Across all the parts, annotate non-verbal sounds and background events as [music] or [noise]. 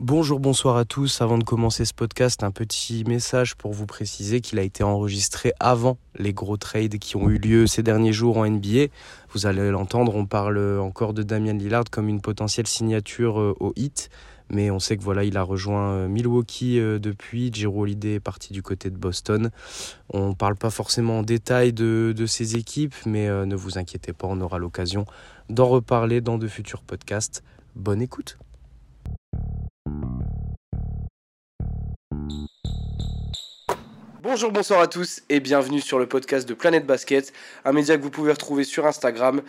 Bonjour, bonsoir à tous. Avant de commencer ce podcast, un petit message pour vous préciser qu'il a été enregistré avant les gros trades qui ont eu lieu ces derniers jours en NBA. Vous allez l'entendre, on parle encore de Damien Lillard comme une potentielle signature euh, au hit. Mais on sait que voilà, il a rejoint euh, Milwaukee euh, depuis. Giro Holiday est parti du côté de Boston. On ne parle pas forcément en détail de, de ces équipes, mais ne vous inquiétez pas, on aura l'occasion d'en reparler dans de futurs podcasts. Bonne écoute. Bonjour, bonsoir à tous et bienvenue sur le podcast de Planète Basket, un média que vous pouvez retrouver sur Instagram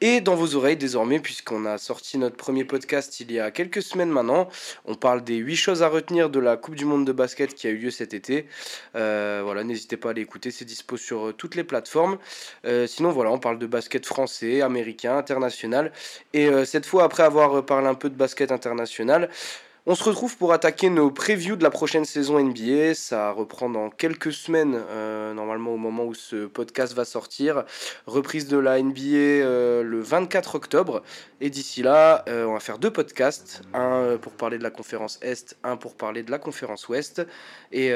et dans vos oreilles désormais puisqu'on a sorti notre premier podcast il y a quelques semaines maintenant. On parle des 8 choses à retenir de la Coupe du Monde de basket qui a eu lieu cet été. Euh, voilà, n'hésitez pas à aller écouter, c'est dispo sur euh, toutes les plateformes. Euh, sinon voilà, on parle de basket français, américain, international et cette fois après avoir parlé un peu de basket international, on se retrouve pour attaquer nos previews de la prochaine saison NBA. Ça reprend dans quelques semaines, euh, normalement au moment où ce podcast va sortir. Reprise de la NBA euh, le 24 octobre. Et d'ici là, euh, on va faire deux podcasts. Un pour parler de la conférence Est, un pour parler de la conférence Ouest. Et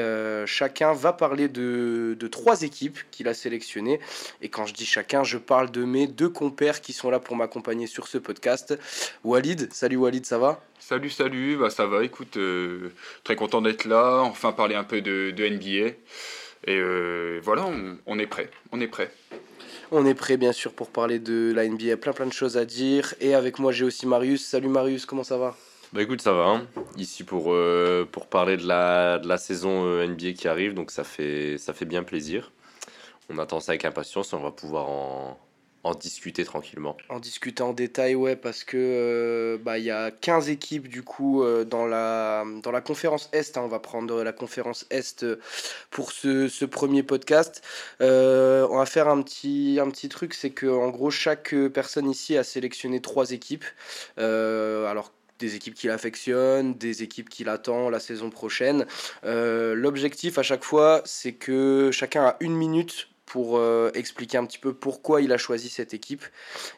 chacun va parler de, trois équipes qu'il a sélectionnées. Et quand je dis chacun, je parle de mes deux compères qui sont là pour m'accompagner sur ce podcast. Walid, salut Walid, ça va? Salut, salut, bah ça va, écoute, euh, très content d'être là, enfin parler un peu de, de NBA. Et euh, voilà, on, est prêt, on est prêt. On est prêt bien sûr pour parler de la NBA, plein plein de choses à dire. Et avec moi j'ai aussi Marius. Salut Marius, comment ça va? Bah écoute, ça va, hein. ici pour, euh, pour parler de la, de la saison NBA qui arrive, donc ça fait, ça fait bien plaisir. On attend ça avec impatience et on va pouvoir en, en discuter tranquillement. En discuter en détail, ouais, parce que euh, bah, y a 15 équipes du coup euh, dans, la, dans la conférence Est. Hein, on va prendre la conférence Est pour ce, ce premier podcast. Euh, on va faire un petit, un petit truc, c'est que en gros, chaque personne ici a sélectionné trois équipes. alors des équipes qu'il affectionne, des équipes qu'il attend la saison prochaine. L'objectif à chaque fois, c'est que chacun a une minute pour euh, expliquer un petit peu pourquoi il a choisi cette équipe.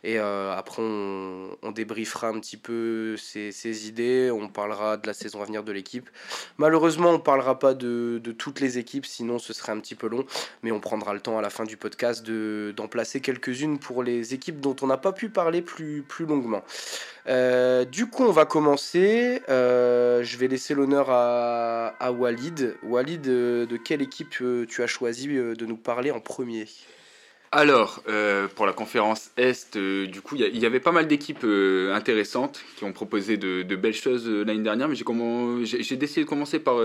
Et euh, après, on, on, débriefera un petit peu ses, idées, on parlera de la saison à venir de l'équipe. Malheureusement, on ne parlera pas de, de, toutes les équipes, sinon ce serait un petit peu long, mais on prendra le temps à la fin du podcast d'en placer quelques-unes pour les équipes dont on n'a pas pu parler plus, plus longuement. Euh, du coup, on va commencer. Euh, je vais laisser l'honneur à, Walid. Walid, de, de quelle équipe tu as choisi de nous parler en premier? Alors, euh, pour la conférence Est, euh, du coup, il y, avait pas mal d'équipes euh, intéressantes qui ont proposé de, belles choses l'année dernière, mais j'ai décidé de commencer par,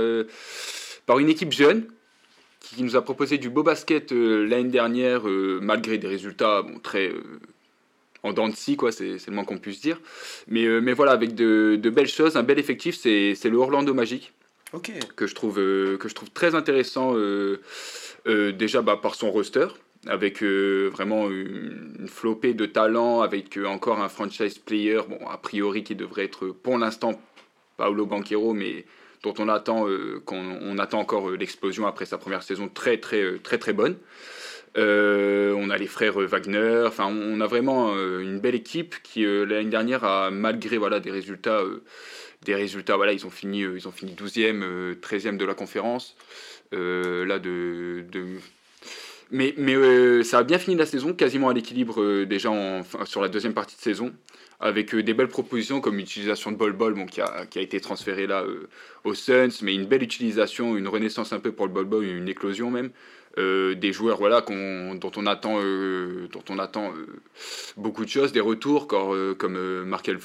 par une équipe jeune qui nous a proposé du beau basket l'année dernière, malgré des résultats très en dents de scie, quoi, c'est le moins qu'on puisse dire. Mais, mais voilà, avec de, de, belles choses, un bel effectif, c'est le Orlando Magic. Que, je trouve, que je trouve très intéressant. Euh, déjà bah, par son roster, avec euh, vraiment une, flopée de talents, avec euh, encore un franchise player, bon, a priori qui devrait être pour l'instant Paolo Banquero, mais dont on attend, qu'on, attend encore l'explosion après sa première saison très très très très bonne. On a les frères Wagner, enfin on a vraiment une belle équipe qui l'année dernière a malgré voilà des résultats des résultats voilà ils ont fini ils ont fini 12e 13e de la conférence euh, là de, mais, mais euh, ça a bien fini la saison, quasiment à l'équilibre euh, déjà en, sur la deuxième partie de saison, avec des belles propositions comme l'utilisation de Bol Bol, qui, a, qui a été transféré là aux Suns, mais une belle utilisation, une renaissance un peu pour le Bol Bol, une éclosion même. Des joueurs voilà dont on attend on attend beaucoup de choses des retours comme Markel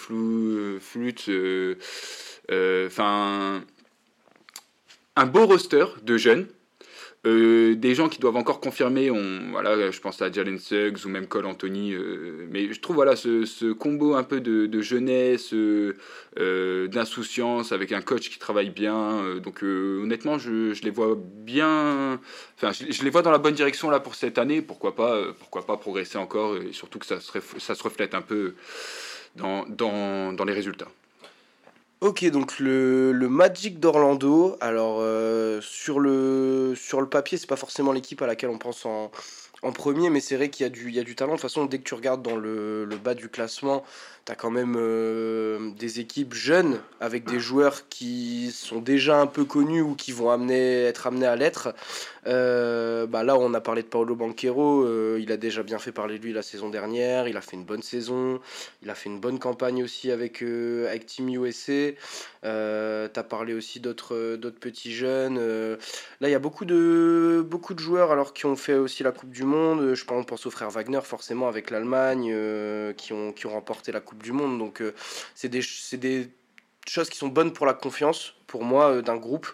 enfin un beau roster de jeunes. Euh, des gens qui doivent encore confirmer, on, voilà, je pense à Jalen Suggs ou même Cole Anthony, euh, mais je trouve voilà, ce, combo un peu de, jeunesse, euh, d'insouciance, avec un coach qui travaille bien. donc honnêtement, je, les vois bien, enfin je, les vois dans la bonne direction là pour cette année. Pourquoi pas, pourquoi pas progresser encore, et surtout que ça se, ça se reflète un peu dans les résultats. Ok, donc le, Magic d'Orlando, alors euh, sur, le, sur le papier, c'est pas forcément l'équipe à laquelle on pense en, premier, mais c'est vrai qu'il y, a du- talent. De toute façon, dès que tu regardes dans le bas du classement, tu quand même euh, des équipes jeunes avec des joueurs qui sont déjà un peu connus ou qui vont amener, être amenés à l'être. Euh, bah là, on a parlé de Paolo Banquero. euh, il a déjà bien fait parler de lui la saison dernière. Il a fait une bonne saison. Il a fait une bonne campagne aussi avec, euh, avec Team USA. Tu as parlé aussi d'autres petits jeunes. Là, il y a beaucoup de, beaucoup de joueurs alors, qui ont fait aussi la Coupe du Monde. Je pense, on pense aux frères Wagner, forcément, avec l'Allemagne, qui, ont, qui ont remporté la Coupe du Monde. Donc, euh, c'est des, des choses qui sont bonnes pour la confiance, pour moi, euh, d'un groupe.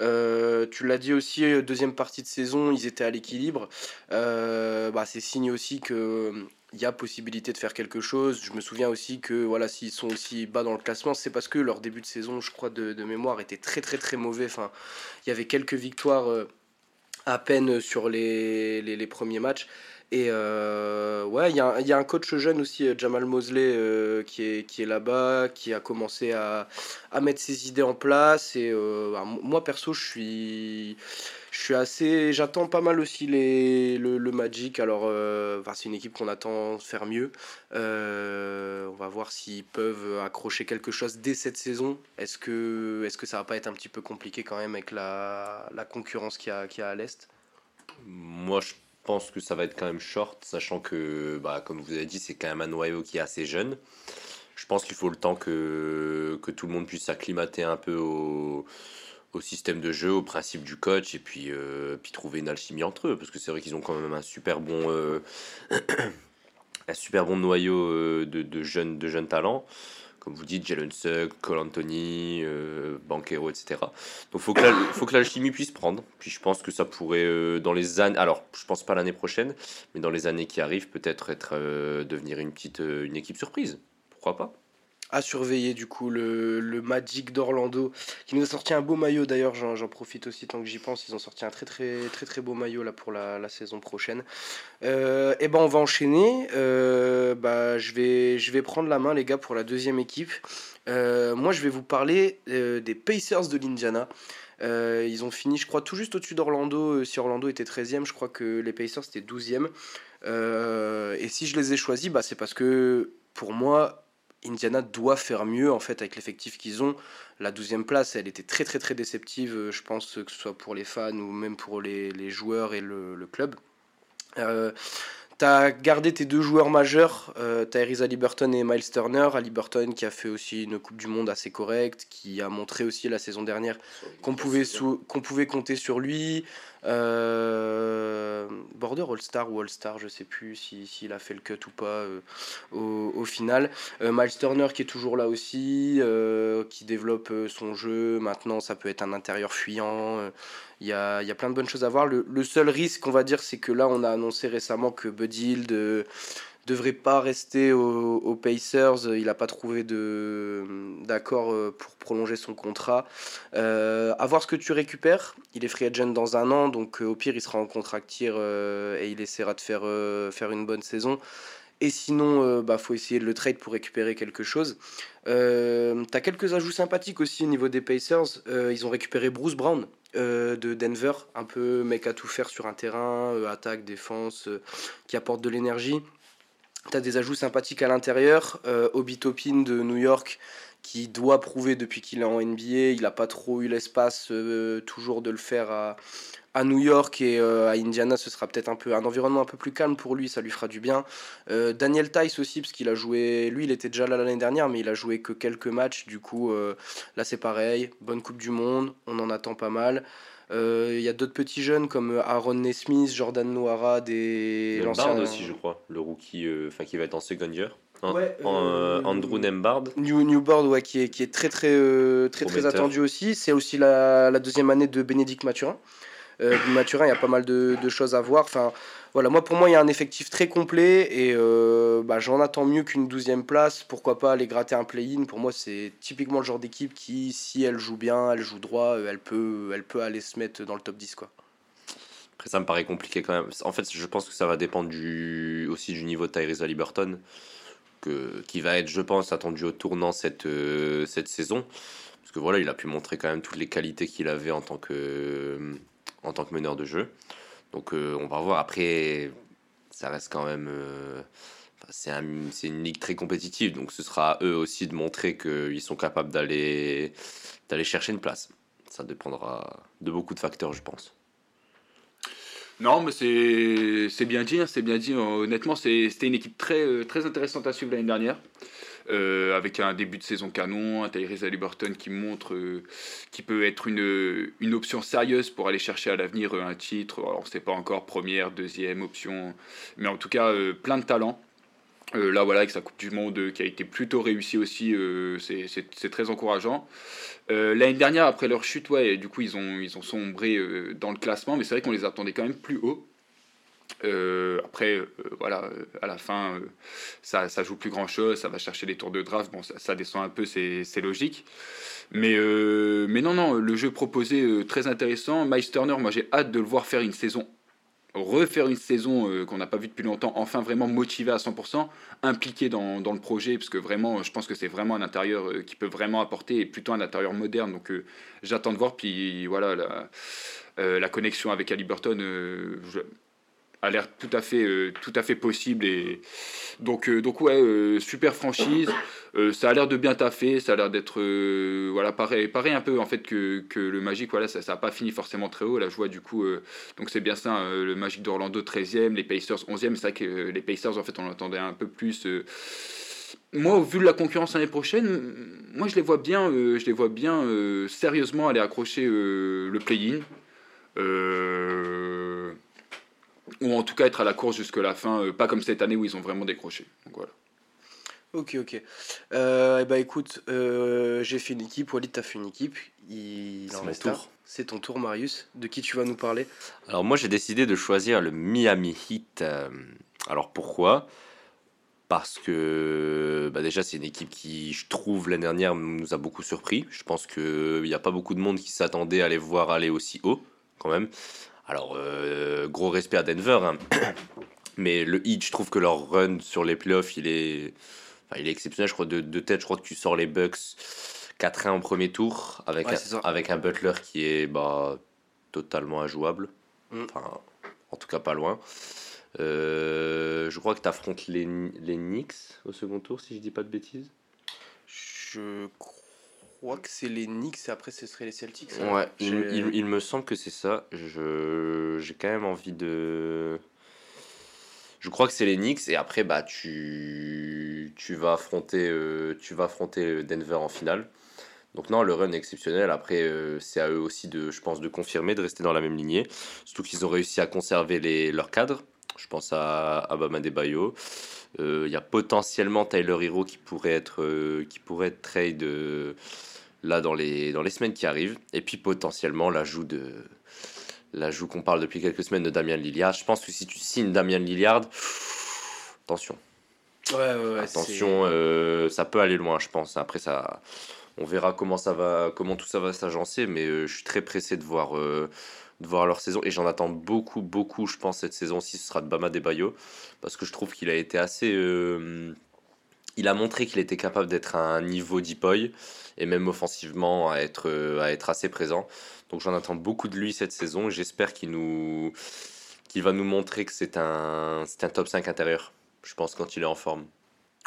Euh, tu l'as dit aussi, deuxième partie de saison, ils étaient à l'équilibre. Bah, c'est signe aussi que. Il y a possibilité de faire quelque chose. Je me souviens aussi que voilà, s'ils sont aussi bas dans le classement, c'est parce que leur début de saison, je crois, de, mémoire, était très très très mauvais. Enfin, il y avait quelques victoires à peine sur les, les premiers matchs. Et euh, ouais, il y, a un- coach jeune aussi, euh, Jamal Mosley, euh, qui est, qui est là-bas, qui a commencé à, à mettre ses idées en place. Et bah, moi, perso, je suis, je suis assez. J'attends pas mal aussi les, le, Magic. Alors, c'est une équipe qu'on attend faire mieux. On va voir s'ils peuvent accrocher quelque chose dès cette saison. Est-ce que, est-ce que ça va pas être un petit peu compliqué quand même avec la, la concurrence qu'il y y a à l'Est? Moi, je pense que ça va être quand même short, sachant que, bah, comme vous avez dit, c'est quand même un noyau qui est assez jeune. Je pense qu'il faut le temps que, que tout le monde puisse s'acclimater un peu au, au système de jeu, au principe du coach, et puis, euh, puis trouver une alchimie entre eux, parce que c'est vrai qu'ils ont quand même un super bon, euh, [clears throat] un super bon noyau euh, de, de jeunes, de jeunes talents. Comme vous dites, Jalen Sugg, Cole Anthony, euh, Banquero, etc. Donc faut que la, faut que l'alchimie puisse prendre. Puis je pense que ça pourrait euh, dans les années, alors je pense pas l'année prochaine, mais dans les années qui arrivent, peut-être être euh, devenir une petite une équipe surprise. Pourquoi pas? À surveiller du coup le, le Magic d'Orlando qui nous a sorti un beau maillot d'ailleurs j'en profite aussi tant que j'y pense ils ont sorti un très très très très beau maillot là pour la, saison prochaine. Euh, et ben on va enchaîner. Euh, bah, je vais je vais prendre la main les gars pour la deuxième équipe. Euh, moi je vais vous parler des Pacers de l'Indiana. Ils ont fini je crois tout juste au-dessus d'Orlando si Orlando était 13e je crois que les Pacers étaient 12e Euh, et si je les ai choisis bah, c'est parce que pour moi Indiana doit faire mieux en fait avec l'effectif qu'ils ont. La 12e place, elle était très très très déceptive, euh, je pense que ce soit pour les fans ou même pour les, les joueurs et le, le club. Euh, T'as gardé tes deux joueurs majeurs, euh, Tyrese Halliburton et Miles Turner. Halliburton qui a fait aussi une Coupe du Monde assez correcte, qui a montré aussi la saison dernière qu'on pouvait, qu'on pouvait compter sur lui. Euh, Border All-Star ou All-Star, je sais plus si- s'il a fait le cut ou pas euh, au final. Euh, Miles Turner qui est toujours là aussi, euh, qui développe euh, son jeu. Maintenant, ça peut être un intérieur fuyant. Il y, a, y a plein de bonnes choses à voir. Le, seul risque, on va dire, c'est que là, on a annoncé récemment que Buddy euh, devrait pas rester aux, Pacers. Il n'a pas trouvé d'accord pour prolonger son contrat. Euh, à voir ce que tu récupères. Il est free agent dans un an, donc au pire, il sera en contractir euh, et il essaiera de faire, faire une bonne saison. Et sinon, euh, bah, faut essayer de le trade pour récupérer quelque chose. Euh, T'as quelques ajouts sympathiques aussi au niveau des Pacers. Euh, ils ont récupéré Bruce Brown euh, de Denver, un peu mec à tout faire sur un terrain, euh, attaque, défense, qui apporte de l'énergie. T'as des ajouts sympathiques à l'intérieur. Obi Toppin de New York, qui doit prouver depuis qu'il est en NBA. Il n'a pas trop eu l'espace euh, toujours de le faire à, à New York et euh, à Indiana, ce sera peut-être un peu un environnement un peu plus calme pour lui, ça lui fera du bien. Euh, Daniel Tice aussi, parce qu'il a joué, lui il était déjà là l'année dernière, mais il a joué que quelques matchs, du coup euh, là c'est pareil, bonne Coupe du Monde, on en attend pas mal. Il y a d'autres petits jeunes comme Aaron Nesmith, Jordan Noara, des Nembhard aussi, je crois, le rookie, enfin qui va être en second year. Hein, Ouais, euh, euh, Andrew Nembhard. New, Newboard, ouais, qui est, qui est très très euh, très très attendu aussi. C'est aussi la, la deuxième année de Bénédicte Mathurin. Euh, Mathurin, il y a pas mal de, de choses à voir. Enfin, voilà, moi pour moi, il y a un effectif très complet et bah, j'en attends mieux qu'une douzième place. Pourquoi pas aller gratter un play-in? Pour moi, c'est typiquement le genre d'équipe qui, si elle joue bien, elle joue droit, elle peut, elle peut aller se mettre dans le top 10 quoi. Après, ça me paraît compliqué quand même. En fait, je pense que ça va dépendre du, aussi du niveau de Tyrese Halliburton, qui va être, je pense, attendu au tournant cette, euh, cette saison. Parce que voilà, il a pu montrer quand même toutes les qualités qu'il avait en tant que, en tant que meneur de jeu. Donc, euh, on va voir. Après, ça reste quand même. euh, c'est un- une ligue très compétitive, donc ce sera à eux aussi de montrer qu'ils sont capables d'aller chercher une place. Ça dépendra de beaucoup de facteurs, je pense. Non, mais c'est bien dit, hein, c'est bien dit. Honnêtement, c'était une équipe très, euh, très intéressante à suivre l'année dernière. Euh, avec un début de saison canon, un Tyrese Haliburton qui montre euh, qu'il peut être une, une option sérieuse pour aller chercher à l'avenir euh, un titre. Alors, on ne sait pas encore première, deuxième option, mais en tout cas, euh, plein de talent. Euh, là, voilà, avec sa Coupe du Monde euh, qui a été plutôt réussie aussi, euh, c'est- très encourageant. L'année dernière, après leur chute, ouais, du coup, ils ont, ils ont sombré dans le classement, mais c'est vrai qu'on les attendait quand même plus haut. Après, voilà, à la fin, ça, ça joue plus grand chose, ça va chercher les tours de draft, bon, ça, descend un peu, c'est logique. Mais, mais non, non, le jeu proposé, très intéressant. Miles Turner, moi j'ai hâte de le voir faire une saison, refaire une saison euh, qu'on n'a pas vue depuis longtemps, enfin vraiment motivé à 100%, impliqué dans, dans le projet, parce que vraiment, je pense que c'est vraiment un intérieur euh, qui peut vraiment apporter, et plutôt un intérieur moderne, donc euh, j'attends de voir. Puis voilà, la, la connexion avec Haliburton je- a l'air tout à fait, tout à fait possible. Et donc, donc ouais, super franchise. Euh, ça a l'air de bien taffer, ça a l'air d'être euh, voilà pareil, un peu en fait que, que le Magic. Voilà, ça, ça a pas fini forcément très haut. La joie du coup, euh, donc c'est bien ça. euh, le Magic d'Orlando 13e, les Pacers 11e. C'est vrai que les Pacers en fait on attendait un peu plus. moi, au vu de la concurrence l'année prochaine, moi je les vois bien, je les vois bien sérieusement aller accrocher le play-in. Ou en tout cas être à la course jusqu'à la fin, pas comme cette année où ils ont vraiment décroché. Donc voilà. Ok, ok. Euh, eh ben, écoute, euh, j'ai fait une équipe, Walid, t'as fait une équipe. Il C'est mon reste un. tour. C'est ton tour, Marius. De qui tu vas nous parler? Alors moi j'ai décidé de choisir le Miami Heat. euh, alors pourquoi? Parce que bah, déjà c'est une équipe qui je trouve l'année dernière nous a beaucoup surpris. Je pense qu'il n'y a pas beaucoup de monde qui s'attendait à les voir aller aussi haut quand même. Alors euh, gros respect à Denver. hein. [coughs] Mais le Heat je trouve que leur run sur les playoffs il est, enfin, il est exceptionnel. Je crois de, de tête je crois que tu sors les Bucks 4-1 en premier tour avec, Ouais, un, avec un Butler qui est bah, totalement injouable. Mm. Enfin, en tout cas pas loin. Euh, je crois que tu affrontes les, les Knicks au second tour, si je dis pas de bêtises. Je crois que c'est les Knicks et après ce serait les Celtics. hein. Ouais, il, J'ai- il- il me semble que c'est ça. J'ai quand même envie de. Je crois que c'est les Knicks et après bah tu, tu vas affronter euh, tu vas affronter Denver en finale. Donc non, le run est exceptionnel. Après euh, c'est à eux aussi de je pense de confirmer de rester dans la même lignée. Surtout qu'ils ont réussi à conserver les leurs cadres. Je pense à Abama Bayo. Il y a potentiellement Tyler Hero qui pourrait être euh, qui pourrait trade euh, là dans les dans les semaines qui arrivent et puis potentiellement l'ajout de l'ajout qu'on parle depuis quelques semaines de Damian Lillard. Je pense que si tu signes Damian Lillard, attention, Ouais, ouais, ouais. attention, euh, ça peut aller loin, je pense. Après ça, on verra comment ça va, comment tout ça va s'agencer, mais euh, je suis très pressé de voir. euh, de voir leur saison et j'en attends beaucoup beaucoup je pense cette saison-ci ce sera de Bama Bayo parce que je trouve qu'il a été assez il a montré qu'il était capable d'être à un niveau Deepoy et même offensivement à être, à être assez présent. Donc j'en attends beaucoup de lui cette saison. J'espère qu'il va nous montrer que c'est un, un top 5 intérieur. Je pense quand il est en forme.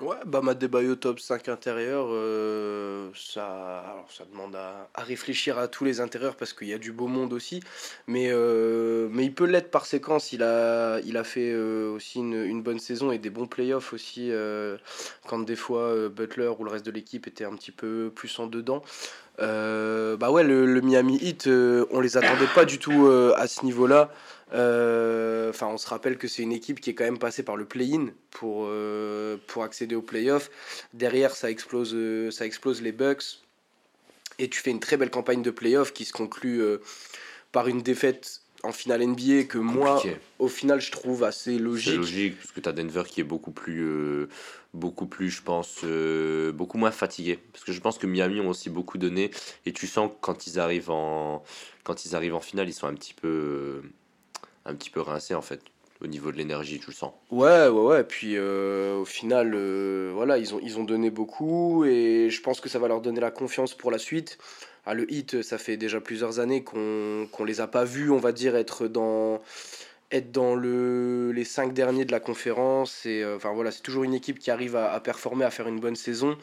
Ouais, Bama Debayo top 5 intérieur, euh, ça, alors ça demande à, à réfléchir à tous les intérieurs parce qu'il y a du beau monde aussi, mais, euh, mais il peut l'être par séquence. Il a, il a fait euh, aussi une, une bonne saison et des bons playoffs aussi quand des fois Butler ou le reste de l'équipe était un petit peu plus en dedans. Bah ouais, le, le Miami Heat, on les attendait pas du tout à ce niveau-là. Euh, Enfin, on se rappelle que c'est une équipe qui est quand même passée par le play-in pour, euh, pour accéder aux playoffs. Derrière, ça explose, euh, ça explose les Bucks. Et tu fais une très belle campagne de playoffs qui se conclut par une défaite en finale NBA que moi, au final, je trouve assez C'est logique. logique parce que tu as Denver qui est beaucoup plus, euh, beaucoup plus, je pense, euh, beaucoup moins fatigué. Parce que je pense que Miami ont aussi beaucoup donné et tu sens que quand ils arrivent en, quand ils arrivent en finale, ils sont un petit peu, euh, un petit peu rincés en fait au niveau de l'énergie, tu le sens. Ouais, ouais, ouais. Puis euh, au final, euh, voilà, ils ont, ils ont donné beaucoup et je pense que ça va leur donner la confiance pour la suite. Ah, le hit, ça fait déjà plusieurs années qu'on qu'on les a pas vus, on va dire, être dans, être dans le, les cinq derniers de la conférence. Et, enfin, voilà, c'est toujours une équipe qui arrive à, performer, à faire une bonne saison.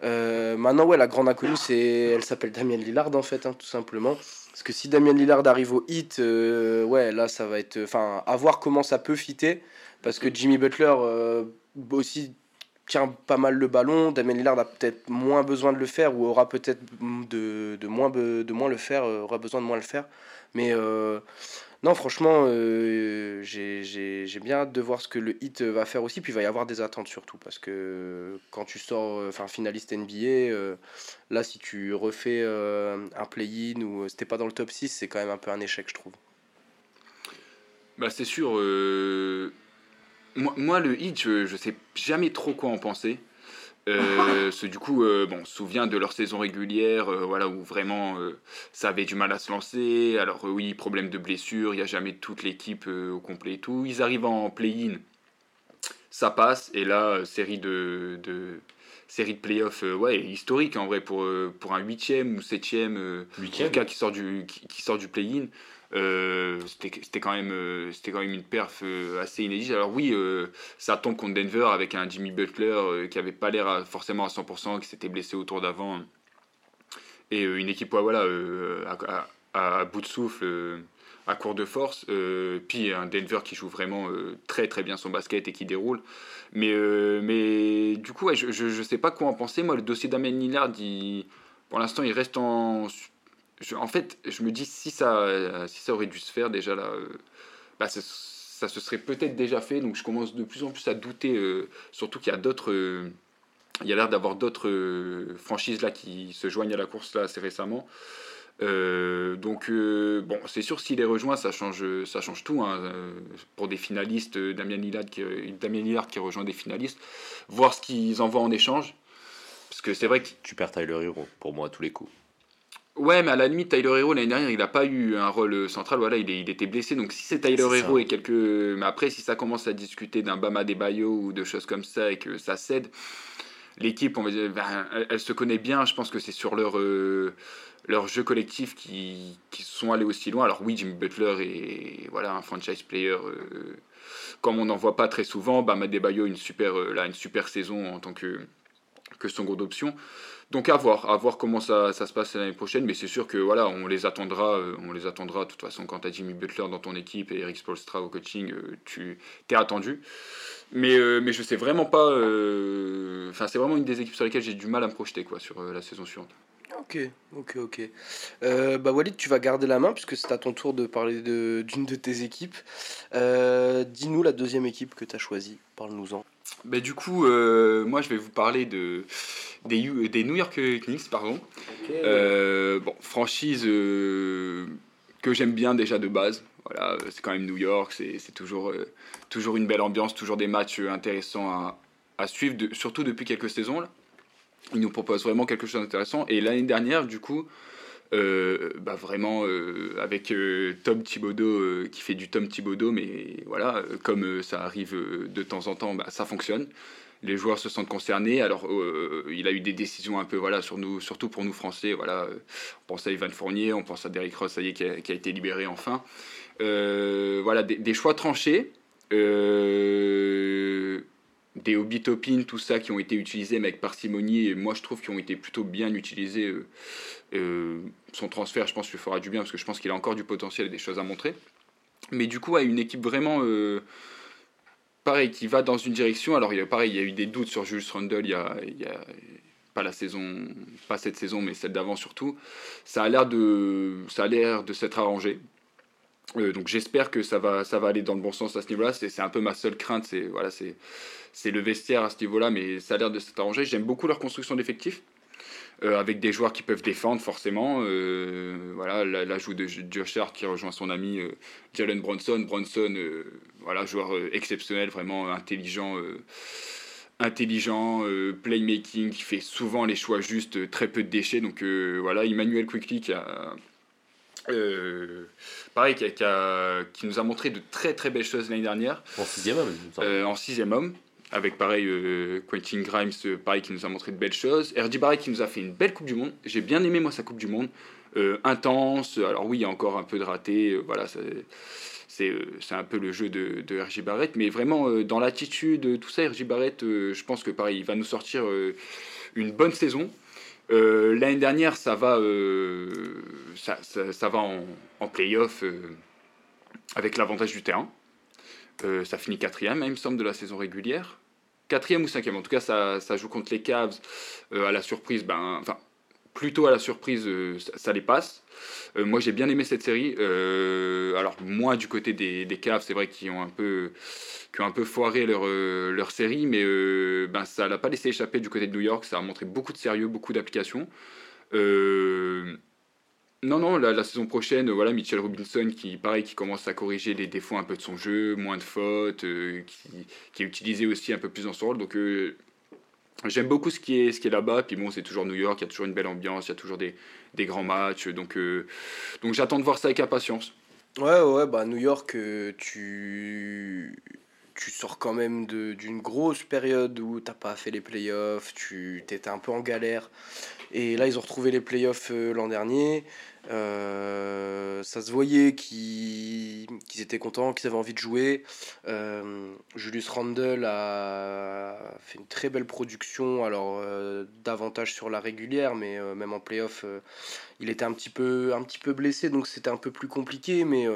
maintenant, ouais, la grande inconnue, elle s'appelle Damien Lillard, en fait, hein, tout simplement. Parce que si Damien Lillard arrive au hit, ouais, là, ça va être. Enfin, à voir comment ça peut fitter. Parce que Jimmy Butler aussi tient pas mal le ballon. Damien Lillard a peut-être moins besoin de le faire ou aura peut-être de, de, moins, de moins le faire, euh, aura besoin de moins le faire. Mais euh, non, franchement, euh, j'ai bien hâte de voir ce que le hit va faire aussi. Puis il va y avoir des attentes surtout parce que quand tu sors enfin finaliste NBA, là si tu refais un play-in ou c'était pas dans le top 6, c'est quand même un peu un échec, je trouve. Bah, c'est sûr moi, le hit, je, ne sais jamais trop quoi en penser. Euh, du coup, euh, bon, on se souvient de leur saison régulière, euh, voilà, où vraiment ça avait du mal à se lancer. Alors oui, problème de blessure, il n'y a jamais toute l'équipe au complet et tout. Ils arrivent en play-in, ça passe, et là, série de, de série de playoffs, ouais, historique en vrai pour pour un huitième ou septième, huitième, cas qui sort du qui, qui sort du play-in. Euh, c'était quand même euh, quand même une perf euh, assez inédite. Alors oui ça tombe contre Denver avec un Jimmy Butler qui avait pas l'air forcément à 100% qui s'était blessé au tour d'avant. Et une équipe voilà à, bout de souffle à court de force. Puis un Denver qui joue vraiment très très bien son basket et qui déroule. Mais mais du coup je, je, sais pas quoi en penser. Moi le dossier d'Amen Lillard pour l'instant il reste en en fait, je me dis si ça, si ça aurait dû se faire déjà là, euh, bah, ça, se serait peut-être déjà fait. Donc je commence de plus en plus à douter, euh, surtout qu'il y a d'autres. Euh, il y a l'air d'avoir d'autres franchises là qui se joignent à la course là assez récemment. donc bon, c'est sûr s'il les rejoint, ça change, ça change tout. Hein, pour des finalistes, Damien Lillard, qui, Damien qui rejoint des finalistes, voir ce qu'ils envoient en échange. Parce que c'est vrai que tu perds Tyler Hero pour moi à tous les coups. Ouais, mais à la limite, Tyler Hero, l'année dernière, il n'a pas eu un rôle euh, central. Voilà, il, il était blessé. Donc, si c'est Tyler Hero et quelques. Mais après, si ça commence à discuter d'un Bama Bayo ou de choses comme ça et que ça cède, l'équipe, on va dire, ben, elle, se connaît bien. Je pense que c'est sur leur, euh, leur jeu collectif qui, qui sont allés aussi loin. Alors, oui, Jimmy Butler est voilà, un franchise player. Euh, comme on n'en voit pas très souvent, Bama Bayo une super, là, une super saison en tant que, que seconde option. Donc à voir, à voir comment ça, ça se passe l'année prochaine, mais c'est sûr que voilà, on les attendra, euh, on les attendra de toute façon quand tu as Jimmy Butler dans ton équipe et Eric Spolstra au coaching, euh, tu t'es attendu. Mais, euh, mais je sais vraiment pas, enfin c'est vraiment une des équipes sur lesquelles j'ai du mal à me projeter quoi sur la saison suivante. Ok, ok, ok. bah Walid, tu vas garder la main puisque c'est à ton tour de parler d'une de, tes équipes. Dis-nous la deuxième équipe que tu as choisie, parle-nous-en. Bah, du coup, moi je vais vous parler de, des, des New York Knicks, pardon. Euh, bon, franchise euh, que j'aime bien déjà de base. Voilà, euh, c'est quand même New York, c'est toujours, toujours une belle ambiance, toujours des matchs intéressants à, à suivre, de, surtout depuis quelques saisons. Là. Ils nous proposent vraiment quelque chose d'intéressant. Et l'année dernière, du coup, bah vraiment avec Tom Thibodeau qui fait du Tom Thibodeau, mais voilà, comme ça arrive de temps en temps, bah, ça fonctionne les joueurs se sentent concernés. Alors, euh, il a eu des décisions un peu, voilà, sur nous, surtout pour nous Français. Voilà, on pense à Ivan Fournier, on pense à Derrick Ross, ça y est, qui a, été libéré enfin. Euh, voilà, des, choix tranchés. Euh, des Hobby Topin, tout ça, qui ont été utilisés, mais avec parcimonie, et moi je trouve qu'ils ont été plutôt bien utilisés. son transfert, je pense qu'il fera du bien, parce que je pense qu'il a encore du potentiel et des choses à montrer. Mais du coup, à une équipe vraiment pareil, qui va dans une direction. Alors, il y a, pareil, il y a eu des doutes sur Jules Rundle il y a, pas la saison, pas cette saison, mais celle d'avant surtout. Ça a l'air de, ça a l'air de s'être arrangé. Euh, donc j'espère que ça va, ça va aller dans le bon sens à ce niveau-là. C'est, un peu ma seule crainte, c'est voilà, c'est le vestiaire à ce niveau-là, mais ça a l'air de s'être arrangé. J'aime beaucoup leur construction d'effectifs. Euh, avec des joueurs qui peuvent défendre forcément. Euh, voilà, l'ajout de Josh Hart qui rejoint son ami euh, Jalen Bronson. Bronson, voilà, joueur exceptionnel, vraiment intelligent intelligent, playmaking, qui fait souvent les choix justes, très peu de déchets. Donc voilà, Emmanuel Quickly qui a. pareil, qui, qui, nous a montré de très très belles choses l'année dernière. En sixième homme. en sixième homme avec pareil euh, Quentin Grimes, euh, pareil qui nous a montré de belles choses. RJ Barrett qui nous a fait une belle Coupe du Monde. J'ai bien aimé moi sa Coupe du Monde, euh, intense. Alors oui, il y a encore un peu de raté, voilà. c'est un peu le jeu de, de Barrett. Mais vraiment, dans l'attitude, tout ça, RJ Barrett, je pense que pareil, il va nous sortir une bonne saison. L'année dernière, ça va, ça, va en, en playoff avec l'avantage du terrain. Ça finit quatrième, il me semble, de la saison régulière quatrième ou cinquième. En tout cas, ça, ça joue contre les Cavs euh, à la surprise. Ben, enfin, plutôt à la surprise, euh, ça, les passe. Euh, moi, j'ai bien aimé cette série. alors, moins du côté des, des Cavs, c'est vrai qu'ils ont un peu qui un peu foiré leur, leur série, mais ben, ça l'a pas laissé échapper du côté de New York. Ça a montré beaucoup de sérieux, beaucoup d'applications. Non, non, la, saison prochaine, voilà, Mitchell Robinson qui, pareil, qui commence à corriger les défauts un peu de son jeu, moins de fautes, euh, qui, est utilisé aussi un peu plus dans son rôle. Donc, euh, j'aime beaucoup ce qui est, qui est là-bas. Puis bon, c'est toujours New York, il y a toujours une belle ambiance, il y a toujours des, grands matchs. Donc, euh, donc j'attends de voir ça avec impatience. Ouais, ouais, bah New York, tu tu sors quand même d'une grosse période où t'as pas fait les playoffs, tu étais un peu en galère. Et là, ils ont retrouvé les playoffs l'an dernier. Euh, ça se voyait qu'ils étaient contents, qu'ils avaient envie de jouer. Euh, Julius Randle a fait une très belle production, alors euh, davantage sur la régulière, mais même en playoff, il était un petit peu, un petit peu blessé, donc c'était un peu plus compliqué. Mais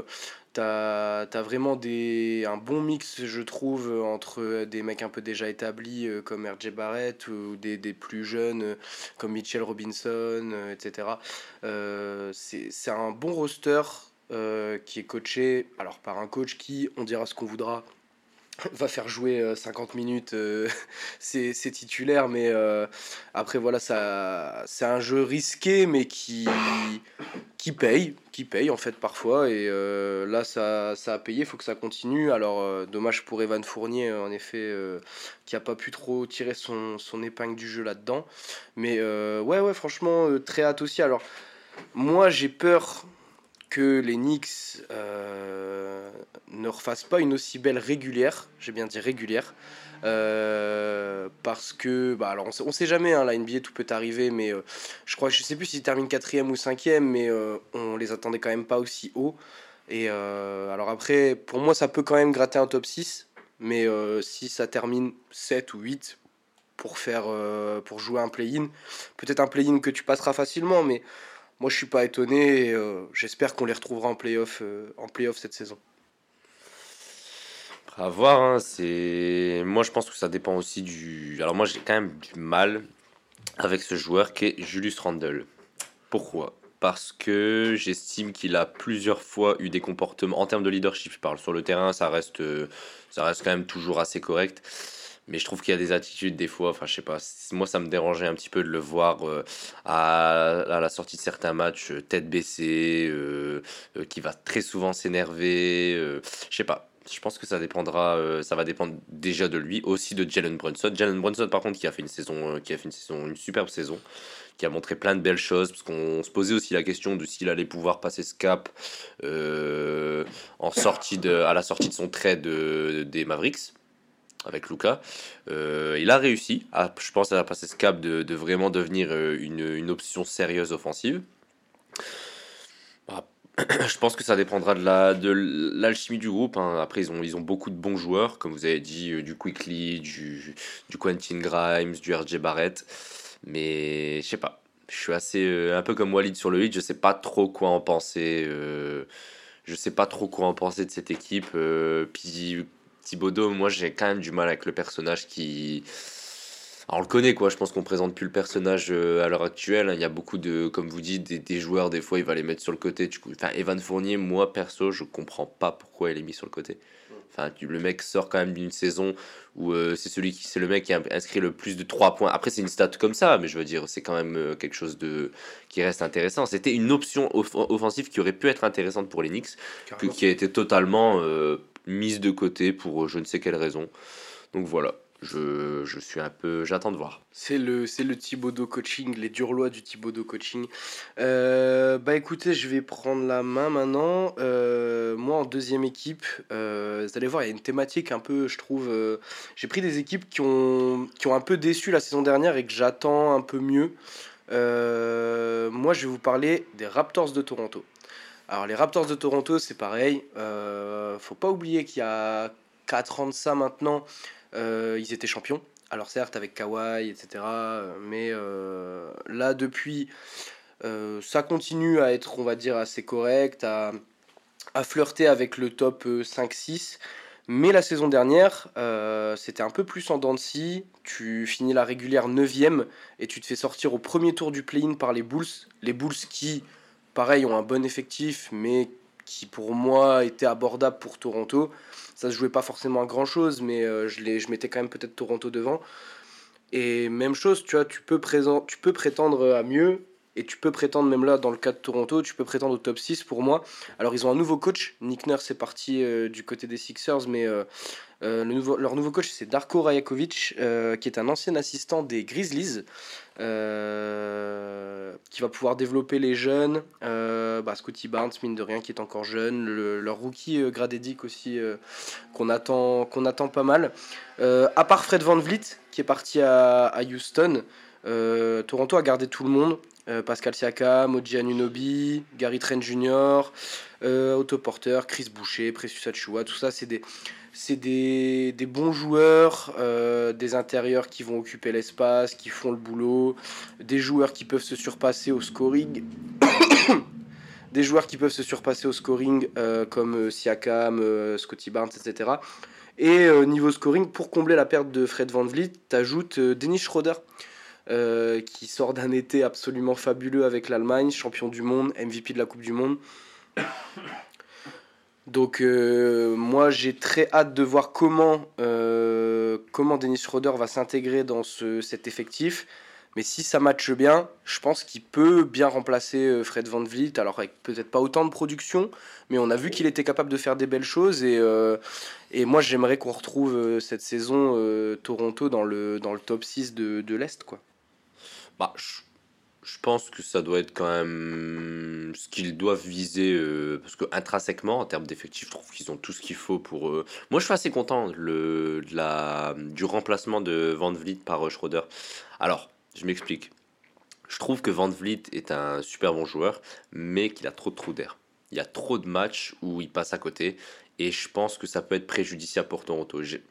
T'as as vraiment des, un bon mix, je trouve, entre des mecs un peu déjà établis euh, comme RJ Barrett ou des, des plus jeunes euh, comme Mitchell Robinson, euh, etc. C'est un bon roster qui est coaché alors par un coach qui, on dira ce qu'on voudra, [laughs] va faire jouer 50 minutes [laughs] ses, titulaires mais après voilà ça c'est un jeu risqué mais qui qui paye, qui paye en fait parfois. Et euh, là, ça, ça, a payé, il faut que ça continue. Alors, euh, dommage pour Evan Fournier, en effet, euh, qui a pas pu trop tirer son, son épingle du jeu là-dedans. Mais ouais, ouais, franchement, très hâte aussi. Alors, moi, j'ai peur que les Knicks ne refassent pas une aussi belle régulière, j'ai bien dit régulière, euh, parce que, bah, alors on sait, sait jamais, hein, la NBA tout peut arriver, mais euh, je crois, je sais plus s'ils terminent quatrième ou cinquième, mais euh, on les attendait quand même pas aussi haut. Et alors après, pour moi, ça peut quand même gratter un top 6, mais si ça termine 7 ou 8 pour, faire, pour jouer un play-in, peut-être un play-in que tu passeras facilement, mais moi je suis pas étonné. J'espère qu'on les retrouvera en playoff, en playoff cette saison. À voir, hein, c'est. Moi, je pense que ça dépend aussi du. Alors, moi, j'ai quand même du mal avec ce joueur qui est Julius Randle. Pourquoi? Parce que j'estime qu'il a plusieurs fois eu des comportements. En termes de leadership, je parle. Sur le terrain, ça reste, ça reste quand même toujours assez correct. Mais je trouve qu'il y a des attitudes, des fois, enfin, je sais pas. Moi, ça me dérangeait un petit peu de le voir euh, à, la sortie de certains matchs, euh, tête baissée, euh, qui va très souvent s'énerver. je sais pas je pense que ça dépendra, ça va dépendre déjà de lui, aussi de Jalen Brunson. Jalen Brunson, par contre, qui a fait une saison, qui a fait une saison, une superbe saison, qui a montré plein de belles choses, parce qu'on se posait aussi la question de s'il allait pouvoir passer ce cap en sortie de, à la sortie de son trade des Mavericks avec Luca. il a réussi, à, je pense, à passer ce cap de, vraiment devenir une, une option sérieuse offensive. [clears throat] je pense que ça dépendra de la de l'alchimie du groupe. Hein. Après, ils ont, ils ont beaucoup de bons joueurs, comme vous avez dit, euh, du Quickly, du, Quentin Grimes, du RJ Barrett. Mais je sais pas. Je suis assez euh, un peu comme Walid sur le hit. Je sais pas trop quoi en penser. Euh, je sais pas trop quoi en penser de cette équipe. puis Thibodeau, moi, j'ai quand même du mal avec le personnage qui on le connaît quoi, je pense qu'on présente plus le personnage euh, à l'heure actuelle. Il y a beaucoup de, comme vous dites, des, joueurs, des fois il va les mettre sur le côté. Du coup, enfin, Evan Fournier, moi perso, je comprends pas pourquoi il est mis sur le côté. Enfin, le mec sort quand même d'une saison où euh, c'est celui qui c'est le mec qui a inscrit le plus de 3 points. Après c'est une stat comme ça, mais je veux dire c'est quand même euh, quelque chose de qui reste intéressant. C'était une option offensive qui aurait pu être intéressante pour les Knicks, qui a été totalement mise de côté pour je ne sais quelle raison. Donc voilà je, je, suis un peu. J'attends de voir. C'est le, c'est le Thibaudot coaching, les lois du Thibaudot coaching. Euh, bah écoutez, je vais prendre la main maintenant. Euh, moi, en deuxième équipe, euh, vous allez voir, il y a une thématique un peu, je trouve. j'ai pris des équipes qui ont, qui ont un peu déçu la saison dernière et que j'attends un peu mieux. moi, je vais vous parler des Raptors de Toronto. Alors les Raptors de Toronto, c'est pareil. Euh, faut pas oublier qu'il y a 4 ans de ça maintenant, euh, ils étaient champions. Alors certes avec Kawhi, etc. Mais euh, là depuis, euh, ça continue à être, on va dire, assez correct, à, flirter avec le top 5-6. Mais la saison dernière, euh, c'était un peu plus en dents de. Tu finis la régulière 9ème et tu te fais sortir au premier tour du play-in par les Bulls. Les Bulls qui, pareil, ont un bon effectif, mais qui pour moi était abordable pour Toronto. Ça se jouait pas forcément à grand chose, mais euh, je, je mettais quand même peut-être Toronto devant. Et même chose, tu vois, tu peux, tu peux prétendre à mieux, et tu peux prétendre, même là, dans le cas de Toronto, tu peux prétendre au top 6 pour moi. Alors, ils ont un nouveau coach. Nick Nurse est parti euh, du côté des Sixers, mais euh, euh, leur nouveau coach, c'est Darko Rajakovic, qui est un ancien assistant des Grizzlies, qui va pouvoir développer les jeunes. Bah, Scotty Barnes, mine de rien, qui est encore jeune. Le- leur rookie Gradedick aussi, qu'on attend, qu'on attend pas mal. À part Fred Van Vliet, qui est parti à, Houston, Toronto a gardé tout le monde. Euh, Pascal Siakam, Oji Anunoby, Gary Trent Jr., euh, Otto Porter, Chris Boucher, Precious Achua, tout ça, c'est des, des, des bons joueurs, euh, des intérieurs qui vont occuper l'espace, qui font le boulot, des joueurs qui peuvent se surpasser au scoring. [coughs] des joueurs qui peuvent se surpasser au scoring euh, comme Siakam, Scotty Barnes, etc. Et niveau scoring, pour combler la perte de Fred Van Vliet, t'ajoutes Dennis Schroeder, euh, qui sort d'un été absolument fabuleux avec l'Allemagne, champion du monde, MVP de la Coupe du Monde. Donc euh, moi j'ai très hâte de voir comment, euh, comment Dennis Schroeder va s'intégrer dans ce, cet effectif. Mais si ça matche bien, je pense qu'il peut bien remplacer euh, Fred Van Vliet. Alors avec peut-être pas autant de production, mais on a vu qu'il était capable de faire des belles choses. Et, et moi j'aimerais qu'on retrouve cette saison Toronto dans le, dans le top 6 de, de l'Est. quoi. Bah, je, je pense que ça doit être quand même ce qu'ils doivent viser, euh, parce que intrinsèquement, en termes d'effectifs, je trouve qu'ils ont tout ce qu'il faut pour. euh, Moi, je suis assez content le, de la, du remplacement de Van Vliet par euh, Schroeder. Alors, je m'explique. Je trouve que Van Vliet est un super bon joueur, mais qu'il a trop de trous d'air. Il y a trop de matchs où il passe à côté, et je pense que ça peut être préjudiciable pour Toronto. J'ai-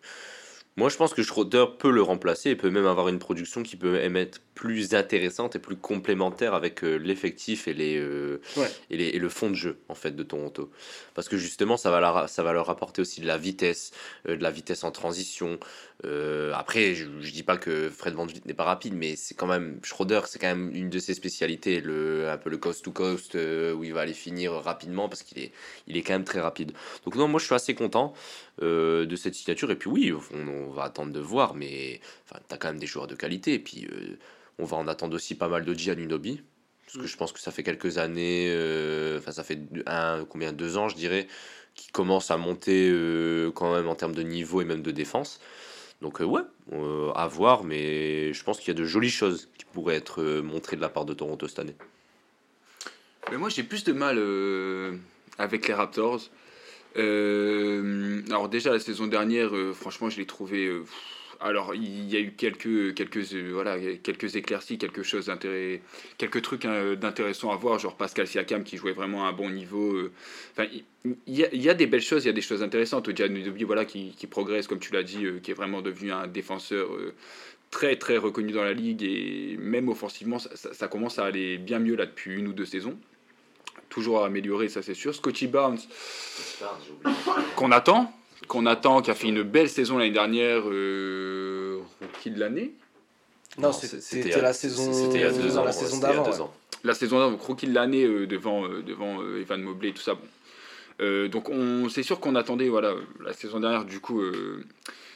Moi, je pense que Schroeder peut le remplacer et peut même avoir une production qui peut même être plus intéressante et plus complémentaire avec euh, l'effectif et, les, euh, Ouais. et, les- et le fond de jeu en fait de Toronto. Parce que justement, ça va, leur, ça va leur apporter aussi de la vitesse, euh, de la vitesse en transition. Euh, après, je, je dis pas que Fred Van Vliet n'est pas rapide, mais c'est quand même Schroeder, c'est quand même une de ses spécialités, le, un peu le coast to coast euh, où il va aller finir rapidement parce qu'il est, il est quand même très rapide. Donc non, moi je suis assez content euh, de cette signature. Et puis oui, on, on va attendre de voir, mais enfin, tu as quand même des joueurs de qualité. Et puis on va en attendre aussi pas mal de Giannunobi. Parce que je pense que ça fait quelques années, enfin ça fait un, combien, deux ans je dirais, qui commence à monter quand même en termes de niveau et même de défense. Donc euh, ouais, euh, à voir, mais je pense qu'il y a de jolies choses qui pourraient être euh, montrées de la part de Toronto cette année. Mais moi, j'ai plus de mal avec les Raptors. Alors déjà, la saison dernière, franchement, je l'ai trouvé... alors, il y a eu quelques, quelques, euh, voilà, quelques éclaircies, quelque chose d'intérêt, quelques trucs hein, d'intéressants à voir, genre Pascal Siakam qui jouait vraiment à un bon niveau. euh. Enfin, il y, a, il y a des belles choses, il y a des choses intéressantes. Odian Udobi, voilà, qui, qui progresse, comme tu l'as dit, euh, qui est vraiment devenu un défenseur très très reconnu dans la ligue et même offensivement, ça, ça- ça commence à aller bien mieux là depuis une ou deux saisons. Toujours à améliorer, ça c'est sûr. Scotty Barnes, qu'on attend, qu'on attend, qui a fait une belle saison l'année dernière, euh, rookie de l'année. Non, Non, c'était la saison, C'était il y a deux ans. la saison c'était il y a d'avant. deux ouais. ans. La saison d'avant, donc rookie de l'année euh, devant, euh, devant euh, Evan Mobley et tout ça. Bon. Euh, donc on, c'est sûr qu'on attendait voilà la saison dernière du coup. euh,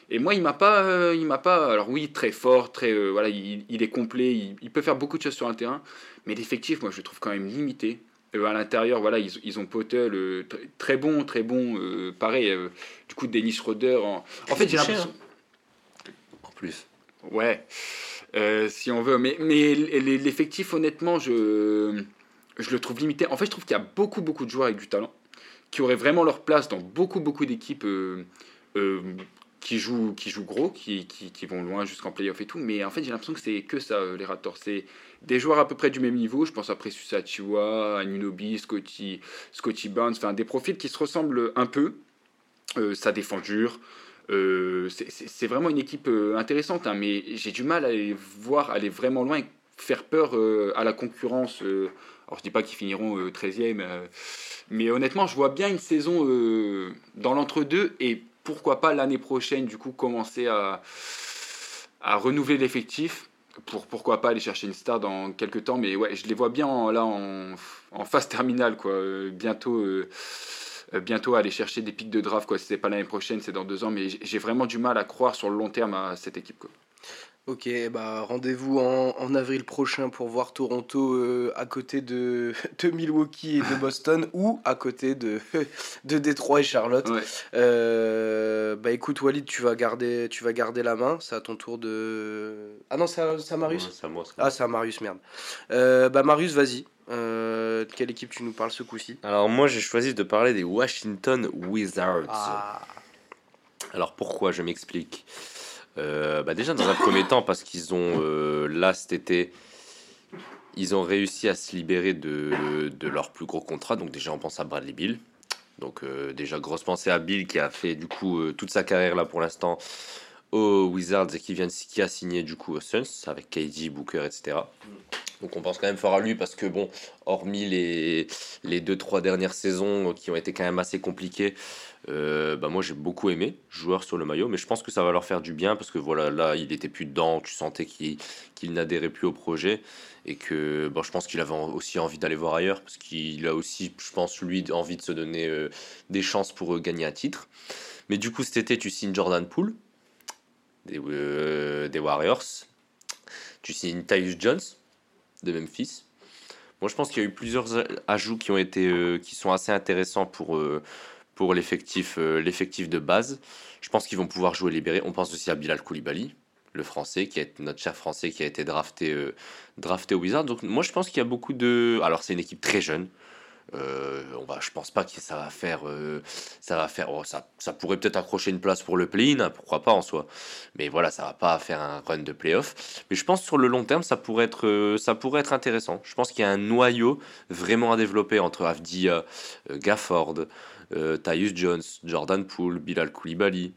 et moi il m'a pas, euh, il m'a pas. Alors oui très fort, très euh, voilà il, il est complet, il, il peut faire beaucoup de choses sur un terrain, mais l'effectif moi je le trouve quand même limité. Euh, à l'intérieur voilà ils, ils ont Potel euh, tr- très bon très bon euh, pareil euh, du coup Dennis Schroeder en, en fait j'ai l'impression En plus. Ouais, Euh, si on veut. Mais, mais l'effectif, honnêtement, je, je le trouve limité. En fait, je trouve qu'il y a beaucoup, beaucoup de joueurs avec du talent qui auraient vraiment leur place dans beaucoup, beaucoup d'équipes euh, euh, qui jouent, qui jouent gros, qui, qui, qui vont loin jusqu'en playoff et tout. Mais en fait, j'ai l'impression que c'est que ça, euh, les Raptors. C'est des joueurs à peu près du même niveau. Je pense à Precious Achiuwa, Anunobi, Scotty, Scotty Barnes. Enfin, des profils qui se ressemblent un peu. Euh, ça défend dur. C'est vraiment une équipe euh, intéressante, hein, mais j'ai du mal à les voir aller vraiment loin et faire peur euh, à la concurrence. euh. alors je dis pas qu'ils finiront euh, 13e, euh, mais honnêtement, je vois bien une saison dans l'entre-deux et pourquoi pas l'année prochaine, du coup, commencer à renouveler l'effectif. Pour pourquoi pas aller chercher une star dans quelques temps, mais ouais, je les vois bien en- là en, phase terminale, quoi. Euh, bientôt. euh, euh, bientôt aller chercher des pics de draft quoi si pas l'année prochaine c'est dans deux ans mais j'ai- vraiment du mal à croire sur le long terme à cette équipe. Ok, bah rendez-vous en, en avril prochain pour voir Toronto euh, à côté de, [laughs] de Milwaukee et de [laughs] Boston ou à côté de, [laughs] de Détroit et Charlotte. Ouais. Euh, bah écoute Walid, tu vas garder, tu vas garder la main. C'est à ton tour de. Ah non, c'est à, Marius. Ouais, c'est à moi, ça. Ah, c'est à Marius, merde. Euh, bah Marius, vas-y. De quelle équipe tu nous parles ce coup-ci? Alors moi j'ai choisi de parler des Washington Wizards. Ah, Alors pourquoi Je m'explique? Euh, bah déjà dans un premier temps parce qu'ils ont euh, là cet été ils ont réussi à se libérer de, de leur plus gros contrat. Donc déjà on pense à Bradley Bill. Donc euh, déjà grosse pensée à Bill qui a fait du coup toute sa carrière là pour l'instant aux Wizards et qui vient qui a signé du coup aux Suns avec KD, Booker, etc. Donc on pense quand même fort à lui parce que bon, hormis les les deux trois dernières saisons qui ont été quand même assez compliquées, euh, bah moi j'ai beaucoup aimé joueur sur le maillot, mais je pense que ça va leur faire du bien parce que voilà là il était plus dedans, tu sentais qu'il n'adhérait plus au projet et que bon, je pense qu'il avait aussi envie d'aller voir ailleurs parce qu'il a aussi je pense lui envie de se donner euh, des chances pour euh, gagner un titre. Mais du coup cet été tu signes Jordan Poole des, euh, des Warriors, tu signes Tyus Jones de Memphis. Moi, je pense qu'il y a eu plusieurs ajouts qui ont été, euh, qui sont assez intéressants pour, euh, pour l'effectif, l'effectif de base. Je pense qu'ils vont pouvoir jouer libéré. On pense aussi à Bilal Koulibaly, le français, qui est notre cher français, qui a été drafté, drafté au Wizards. Donc, moi, je pense qu'il y a beaucoup de. Alors, c'est une équipe très jeune. Euh, on va, je pense pas que ça va faire, euh, ça va faire, oh, ça, pourrait peut-être accrocher une place pour le play-in, hein, pourquoi pas en soi. Mais voilà, ça va pas faire un run de playoff. Mais je pense sur le long terme, ça pourrait être, euh, ça pourrait être intéressant. Je pense qu'il y a un noyau vraiment à développer entre Avdia, Gafford, Tyus Jones, Jordan Poole, Bilal Koulibaly.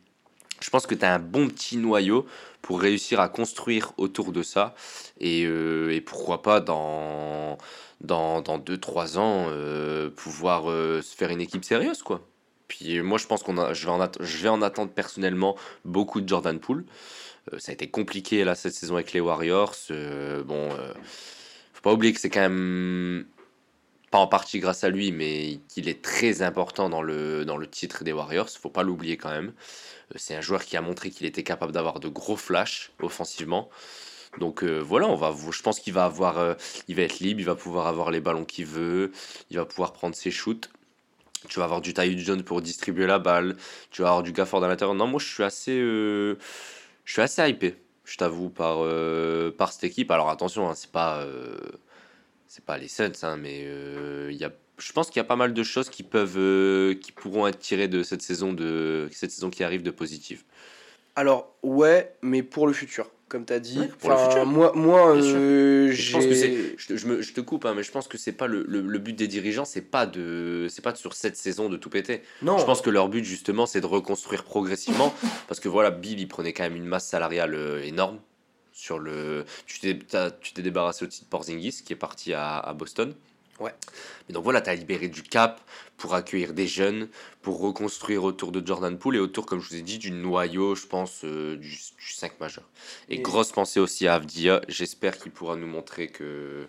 Je pense que tu as un bon petit noyau pour réussir à construire autour de ça. Et, et pourquoi pas dans dans 2-3 ans euh, pouvoir euh, se faire une équipe sérieuse quoi. Puis euh, moi je pense qu'on a je vais en je vais en attendre personnellement beaucoup de Jordan Poole. Ça a été compliqué là cette saison avec les Warriors. Bon, faut pas oublier que c'est quand même pas en partie grâce à lui, mais qu'il est très important dans le, dans le titre des Warriors. Faut pas l'oublier quand même. C'est un joueur qui a montré qu'il était capable d'avoir de gros flashs offensivement. Donc euh, voilà, on va, je pense qu'il va avoir, euh, il va être libre, il va pouvoir avoir les ballons qu'il veut, il va pouvoir prendre ses shoots. Tu vas avoir du Tyus Jones pour distribuer la balle. Tu vas avoir du Gafford à l'intérieur. Non, moi je suis assez, euh, je suis assez hypé. Je t'avoue par par cette équipe. Alors attention, hein, c'est pas c'est pas les Suns, hein, mais il y a, je pense qu'il y a pas mal de choses qui peuvent, qui pourront être tirées de cette saison de cette saison qui arrive de positive. Alors, ouais, mais pour le futur, comme tu as dit. Ouais, pour le futur. Moi, moi euh, Je pense que je, te- je me, je te coupe, hein, mais je pense que c'est pas le, le, le but des dirigeants, c'est pas de, c'est pas de sur cette saison de tout péter. Non, Je pense que leur but justement, c'est de reconstruire progressivement, [laughs] parce que voilà, Bill, il prenait quand même une masse salariale euh, énorme. Sur le, tu t'es, tu t'es débarrassé aussi de Porzingis qui est parti à, à Boston. Ouais. Mais donc voilà, tu as libéré du cap pour accueillir des jeunes, pour reconstruire autour de Jordan Poole et autour, comme je vous ai dit, du noyau, je pense, euh, du, du 5 majeur. Et, Et- grosse pensée aussi à Avdia. J'espère qu'il pourra nous montrer que,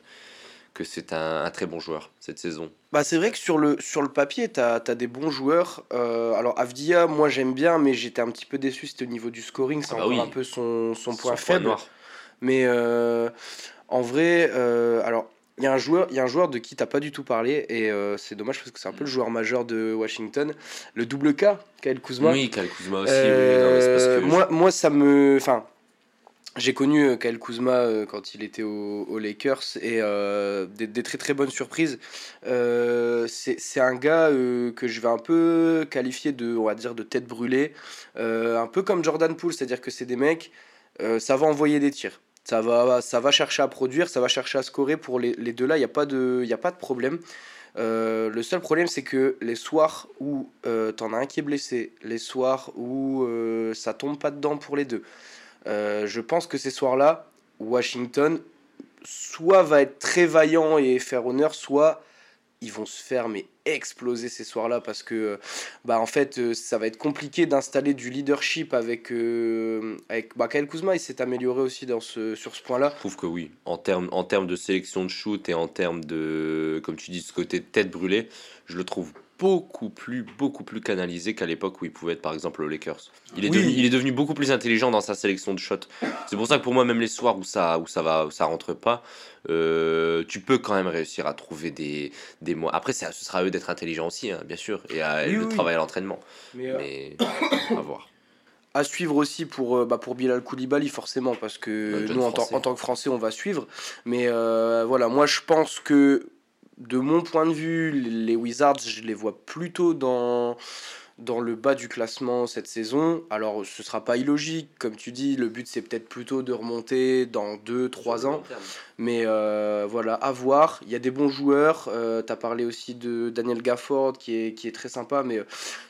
que c'est un, un très bon joueur cette saison. Bah, c'est vrai que sur le, sur le papier, tu as, des bons joueurs. Euh, alors, Avdia, moi j'aime bien, mais j'étais un petit peu déçu. C'était au niveau du scoring, c'est Ah bah encore oui. un peu son, son Son point faible. noir. Mais euh, en vrai, alors, il y, a un joueur- il y a un joueur de qui t'as pas du tout parlé, et euh, c'est dommage parce que c'est un peu le joueur majeur de Washington. Le double K, Kyle Kuzma. Oui, Kyle Kuzma aussi. oui, Euh, non, moi, moi, ça me. Enfin, j'ai connu euh, Kyle Kuzma euh, quand il était aux Lakers et euh, des, très très bonnes surprises. c'est un gars que je vais un peu qualifier de, on va dire, de tête brûlée, un peu comme Jordan Poole, c'est-à-dire que c'est des mecs, ça va envoyer des tirs. Ça va, ça va chercher à produire, ça va chercher à scorer. Pour les, les deux là, il n'y a, pas de, a pas de problème. le seul problème, c'est que les soirs où t'en as un qui est blessé, les soirs où ça tombe pas dedans pour les deux, euh, je pense que ces soirs-là, Washington soit va être très vaillant et faire honneur, soit ils vont se faire mais exploser ces soirs-là parce que bah en fait euh, ça va être compliqué d'installer du leadership avec euh, avec bah, Kyle Kuzma il s'est amélioré aussi dans ce sur ce point-là. Je trouve que oui en termes en termes de sélection de shoot et en termes de comme tu dis ce côté tête brûlée je le trouve beaucoup plus, beaucoup plus canalisé qu'à l'époque où il pouvait être par exemple aux Lakers. Il est, devenu, il est devenu beaucoup plus intelligent dans sa sélection de shots. C'est pour ça que pour moi, même les soirs où ça, où ça va, où ça rentre pas, euh, tu peux quand même réussir à trouver des, des mots. Après, ce sera à eux d'être intelligents aussi, hein, bien sûr, et à, de travailler à l'entraînement. Mais, euh, [coughs] à voir. À suivre aussi pour, euh, bah pour Bilal Koulibaly, forcément, parce que nous, en, en, tant que Français, on va suivre. Mais voilà, moi, je pense que de mon point de vue, les Wizards, je les vois plutôt dans, dans le bas du classement cette saison. Alors ce sera pas illogique, comme tu dis, le but c'est peut-être plutôt de remonter dans 2-3 ans. Mais euh, voilà, à voir. Il y a des bons joueurs. Euh, tu as parlé aussi de Daniel Gafford qui est, qui est très sympa, mais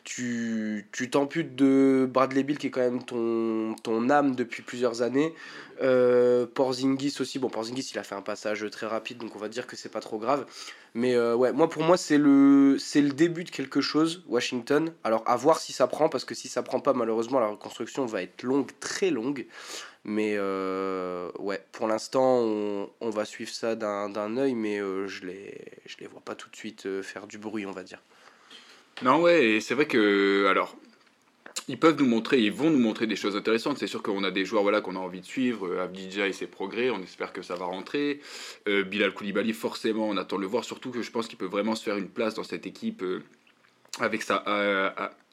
tu t'amputes de Bradley Bill qui est quand même ton, ton âme depuis plusieurs années. Euh, Porzingis aussi, bon Porzingis il a fait un passage très rapide donc on va dire que c'est pas trop grave. Mais euh, ouais, moi pour moi c'est le, c'est le début de quelque chose, Washington. Alors à voir si ça prend, parce que si ça prend pas malheureusement la reconstruction va être longue, très longue. Mais euh, ouais, pour l'instant on, va suivre ça d'un, œil, mais je, les, je les vois pas tout de suite faire du bruit on va dire. Non ouais, c'est vrai que alors ils peuvent nous montrer, ils vont nous montrer des choses intéressantes. C'est sûr qu'on a des joueurs voilà, qu'on a envie de suivre. Euh, Abdija et ses progrès, on espère que ça va rentrer. Euh, Bilal Koulibaly, forcément, on attend de le voir. Surtout que je pense qu'il peut vraiment se faire une place dans cette équipe euh, avec sa,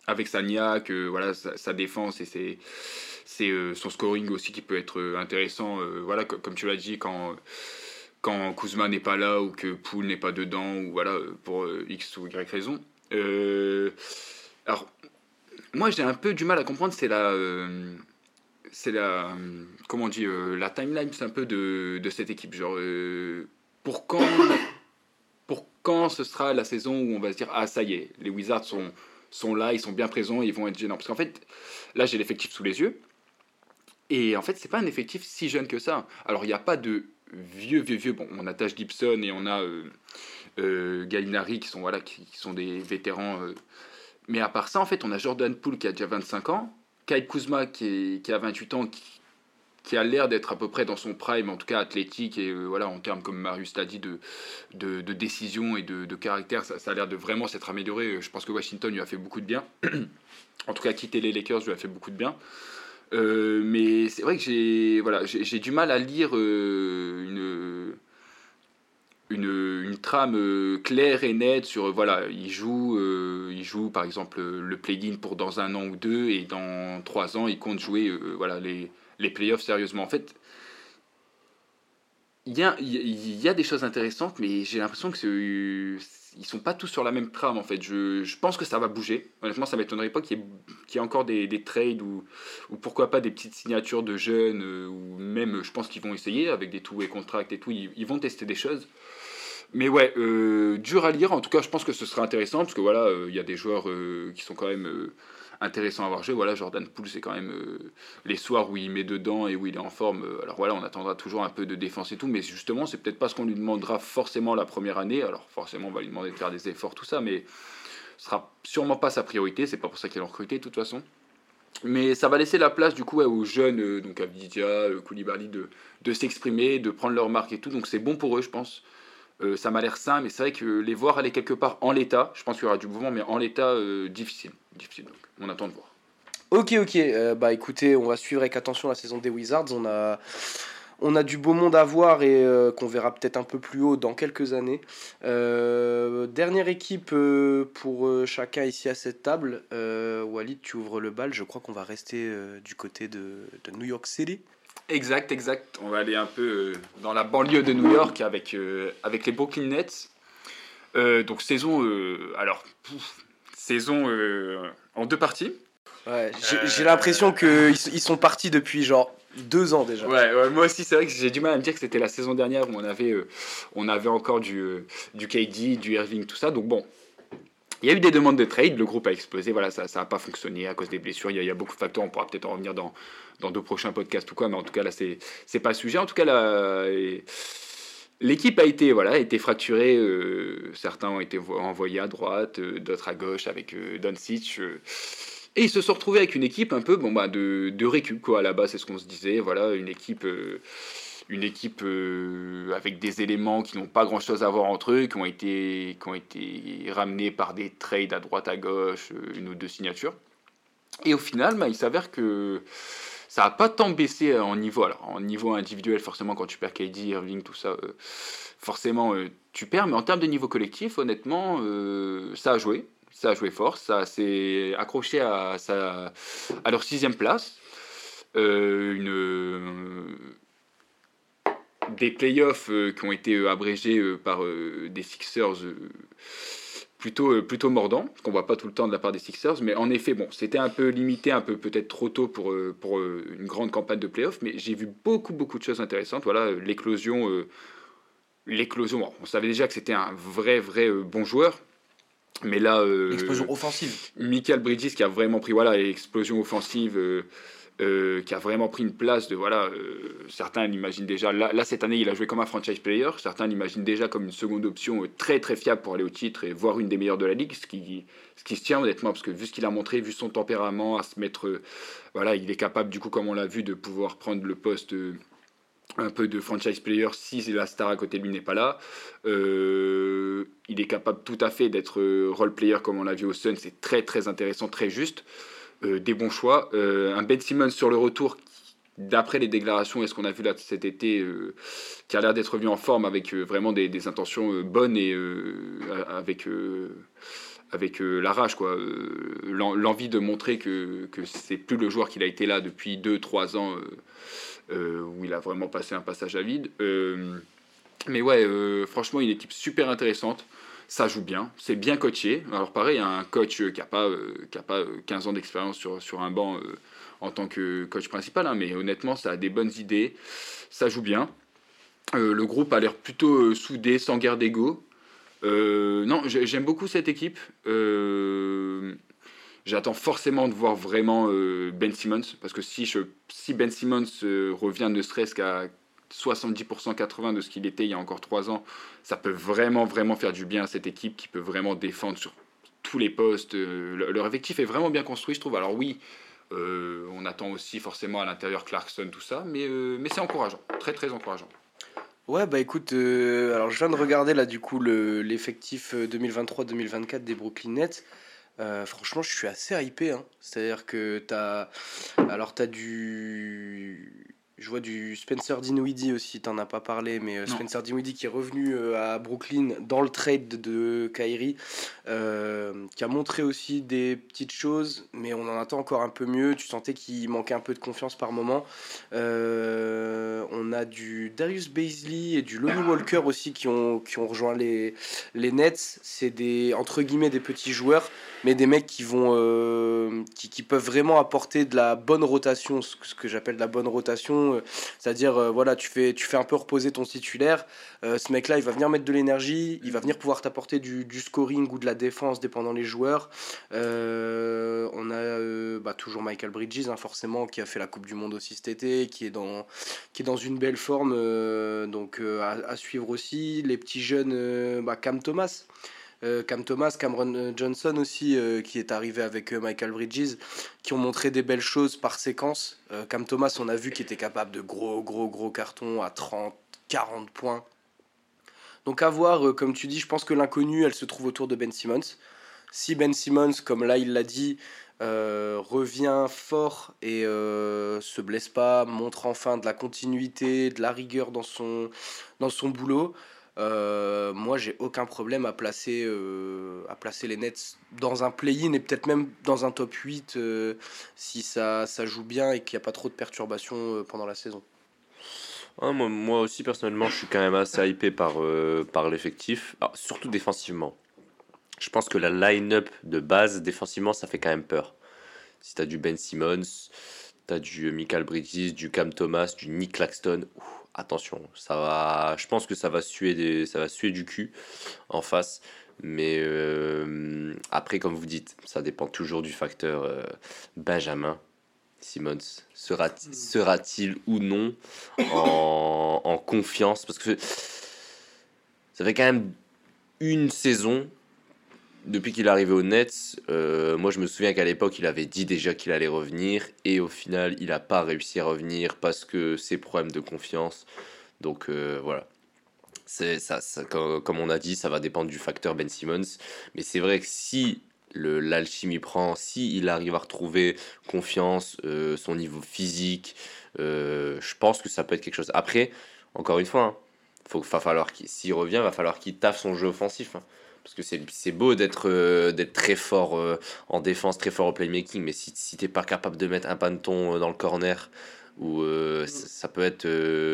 avec sa niaque, voilà, sa, défense et ses, son scoring aussi qui peut être intéressant. voilà, comme tu l'as dit, quand quand Kuzma n'est pas là ou que Poul n'est pas dedans, ou voilà, pour X ou Y raison. alors, moi j'ai un peu du mal à comprendre, c'est la. Euh, c'est la. Comment on dit euh, La timeline, c'est un peu de, de, cette équipe. Genre, euh, pour quand. Pour quand ce sera la saison où on va se dire Ah, ça y est, les Wizards sont, sont là, ils sont bien présents, ils vont être gênants. Parce qu'en fait, là j'ai l'effectif sous les yeux. Et en fait, c'est pas un effectif si jeune que ça. Alors, il n'y a pas de vieux, vieux, vieux. Bon, on a Taj Gibson et on a euh, Gallinari qui sont, voilà, qui sont des vétérans mais à part ça, en fait, on a Jordan Poole qui a déjà 25 ans, Kai Kuzma qui, qui a 28 ans, qui, qui a l'air d'être à peu près dans son prime, en tout cas athlétique, et euh, voilà, en termes, comme Marius l'a dit, de, de, décision et de, caractère, ça, a l'air de vraiment s'être amélioré. Je pense que Washington lui a fait beaucoup de bien. [clears throat] en tout cas, quitter les Lakers lui a fait beaucoup de bien. Euh, mais c'est vrai que j'ai voilà, du mal à lire euh, une une, une, trame euh, claire et nette sur euh, voilà il joue euh, il joue par exemple le play-in pour dans un an ou deux et dans trois ans il compte jouer voilà les les playoffs sérieusement. En fait il y a, il y a des choses intéressantes mais j'ai l'impression que ils sont pas tous sur la même trame en fait. Je, pense que ça va bouger. Honnêtement ça m'étonnerait pas qu'il y, ait, encore des, des trades ou, ou pourquoi pas des petites signatures de jeunes ou même je pense qu'ils vont essayer avec des et contracts et tout. Ils, vont tester des choses. Mais ouais, euh, dur à lire. En tout cas, je pense que ce sera intéressant parce que voilà, euh, il y a des joueurs euh, qui sont quand même intéressants à avoir joué. Voilà, Jordan Poole, c'est quand même les soirs où il met dedans et où il est en forme. alors voilà, on attendra toujours un peu de défense et tout, mais justement, c'est peut-être pas ce qu'on lui demandera forcément la première année. Alors forcément, on va lui demander de faire des efforts, tout ça, mais ce sera sûrement pas sa priorité. C'est pas pour ça qu'il est recruté de toute façon. Mais ça va laisser la place du coup aux jeunes, donc Abdidia, Koulibaly, de, de s'exprimer, de prendre leur marque et tout. Donc c'est bon pour eux, je pense. Euh, ça m'a l'air sain, mais c'est vrai que les voir aller quelque part en l'état, je pense qu'il y aura du mouvement, mais en l'état, euh, difficile. difficile. On attend de voir. Ok, ok. Euh, bah écoutez, on va suivre avec attention la saison des Wizards. On a, on a du beau monde à voir et qu'on verra peut-être un peu plus haut dans quelques années. dernière équipe pour chacun ici à cette table. Walid, tu ouvres le bal. Je crois qu'on va rester du côté de New York City. Exact, exact. On va aller un peu euh, dans la banlieue de New York avec, euh, avec les Brooklyn Nets. Euh, donc saison, euh, alors, pouf, saison euh, en deux parties. Ouais, j'ai Euh, l'impression qu'ils ils sont partis depuis genre deux ans déjà. Ouais, ouais, moi aussi, c'est vrai que j'ai du mal à me dire que c'était la saison dernière où on avait, euh, on avait encore du, euh, du KD, du Irving, tout ça. Donc bon, il y a eu des demandes de trade, le groupe a explosé, voilà, ça n'a pas fonctionné à cause des blessures. Il y, a- beaucoup de facteurs, on pourra peut-être en revenir dans, dans deux prochains podcasts ou quoi, mais en tout cas là, c'est pas le sujet. En tout cas, là, l'équipe a été, voilà, a été fracturée. euh, certains ont été vo- envoyés à droite, euh, d'autres à gauche avec euh, euh, et ils se sont retrouvés avec une équipe un peu bon, bah, de, de récup, quoi. Base, c'est ce qu'on se disait. Voilà, une équipe, une équipe euh, avec des éléments qui n'ont pas grand chose à voir entre eux, qui ont été, qui ont été ramenés par des trades à droite, à gauche, euh, une ou deux signatures. Et au final, bah, il s'avère que ça n'a pas tant baissé en niveau. Alors, en niveau individuel, forcément, quand tu perds KD, Irving, tout ça, euh, forcément, tu perds. Mais en termes de niveau collectif, honnêtement, ça a joué. Ça a joué fort. Ça s'est accroché à, à leur sixième place. Une, des playoffs euh, qui ont été euh, abrégés euh, par des Sixers plutôt, plutôt mordants, qu'on voit pas tout le temps de la part des Sixers. Mais en effet, bon, c'était un peu limité, un peu peut-être trop tôt pour, pour une grande campagne de playoffs. Mais j'ai vu beaucoup, beaucoup de choses intéressantes. Voilà, l'éclosion. euh, l'éclosion, bon, on savait déjà que c'était un vrai, vrai euh, bon joueur. Mais là, euh, Explosion offensive. Michael Bridges qui a vraiment pris voilà l'explosion offensive euh, qui a vraiment pris une place de voilà euh, certains l'imaginent déjà là, cette année il a joué comme un franchise player certains l'imaginent déjà comme une seconde option très très fiable pour aller au titre et voire une des meilleures de la ligue ce qui ce qui se tient honnêtement parce que vu ce qu'il a montré vu son tempérament à se mettre euh, voilà il est capable du coup comme on l'a vu de pouvoir prendre le poste un peu de franchise player si la star à côté de lui n'est pas là. Il est capable tout à fait d'être role player comme on l'a vu au Sun, c'est très très intéressant, très juste. Euh, des bons choix. Euh, un Ben Simmons sur le retour, d'après les déclarations et ce qu'on a vu là cet été, euh, qui a l'air d'être revenu en forme avec vraiment des, intentions bonnes et avec. avec la rage, quoi. L'en- L'envie de montrer que, que c'est plus le joueur qu'il a été là depuis 2-3 ans, où il a vraiment passé un passage à vide. Mais ouais, franchement, une équipe super intéressante. Ça joue bien, c'est bien coaché. Alors pareil, un coach euh, qui n'a pas, euh, qui pas euh, 15 ans d'expérience sur, sur un banc euh, en tant que coach principal, hein, mais honnêtement, ça a des bonnes idées, ça joue bien. Euh, le groupe a l'air plutôt euh, soudé, sans guerre d'ego. Euh, non, j'ai- j'aime beaucoup cette équipe. Euh, J'attends forcément de voir vraiment euh, Ben Simmons, parce que si, je, si Ben Simmons euh, revient ne serait-ce qu'à 70%, 80% de ce qu'il était il y a encore 3 ans, ça peut vraiment, vraiment faire du bien à cette équipe qui peut vraiment défendre sur tous les postes. Euh, le- leur effectif est vraiment bien construit, je trouve. Alors oui, euh, on attend aussi forcément à l'intérieur Clarkson, tout ça, mais, euh, mais c'est encourageant, très très encourageant. Ouais, bah écoute, alors je viens de regarder là du coup le- l'effectif euh, 2023-2024 des Brooklyn Nets. Franchement, je suis assez hypé. Hein. C'est-à-dire que t'as. Alors, t'as du. Je vois du Spencer Dinwiddie aussi, t'en as pas parlé, mais euh, Non. Spencer Dinwiddie qui est revenu euh, à Brooklyn dans le trade de Kyrie, euh, qui a montré aussi des petites choses, mais on en attend encore un peu mieux. Tu sentais qu'il manquait un peu de confiance par moment. Euh, on a du Darius Baisley et du Lonnie Walker aussi qui ont, qui ont rejoint les, les Nets. C'est des, entre guillemets, des petits joueurs, mais des mecs qui vont euh, qui, qui peuvent vraiment apporter de la bonne rotation, ce que j'appelle de la bonne rotation. Euh, C'est-à-dire, euh, voilà, tu fais, tu fais un peu reposer ton titulaire. euh, ce mec-là, il va venir mettre de l'énergie, il va venir pouvoir t'apporter du, scoring ou de la défense, dépendant les joueurs. On a bah, toujours Michael Bridges, hein, forcément, qui a fait la Coupe du Monde aussi cet été, qui est dans, qui est dans une belle forme, donc à, suivre aussi. Les petits jeunes, bah, Cam Thomas. Euh, Cam Thomas, Cameron euh, Johnson aussi, euh, qui est arrivé avec Michael Bridges, qui ont montré des belles choses par séquence. Cam Thomas, on a vu qu'il était capable de gros, gros, gros cartons à 30, 40 points. Donc à voir, comme tu dis, je pense que l'inconnu, elle se trouve autour de Ben Simmons. Si Ben Simmons, comme là il l'a dit, revient fort et euh, se blesse pas, montre enfin de la continuité, de la rigueur dans son, dans son boulot, euh, moi j'ai aucun problème à placer, euh, à placer les Nets dans un play-in et peut-être même dans un top 8 euh, si ça, ça joue bien et qu'il n'y a pas trop de perturbations pendant la saison. Ah, moi, aussi, personnellement, je suis quand même assez hypé par, par l'effectif, Alors, surtout défensivement. Je pense que la line-up de base, défensivement, ça fait quand même peur. Si tu as du Ben Simmons, tu as du Michael Bridges, du Cam Thomas, du Nick Claxton, attention, ça va, je pense que ça va suer, des, ça va suer du cul en face. Mais euh, après, comme vous dites, ça dépend toujours du facteur euh, Benjamin. Simmons sera, sera-t-il ou non en, en confiance? Parce que ça fait quand même une saison depuis qu'il est arrivé au Nets. euh, moi, je me souviens qu'à l'époque, il avait dit déjà qu'il allait revenir. Et au final, il n'a pas réussi à revenir parce que ses problèmes de confiance. Donc euh, voilà. Comme, on a dit, ça va dépendre du facteur Ben Simmons. Mais c'est vrai que si l'alchimie prend, si il arrive à retrouver confiance, euh, son niveau physique, je pense que ça peut être quelque chose. Après, encore une fois, hein, va falloir qu'il- s'il revient, va falloir qu'il taffe son jeu offensif. hein. Parce que c'est beau d'être euh, d'être très fort euh, en défense, très fort au playmaking, mais si, si t'es pas capable de mettre un panton euh, dans le corner, ou ça, peut être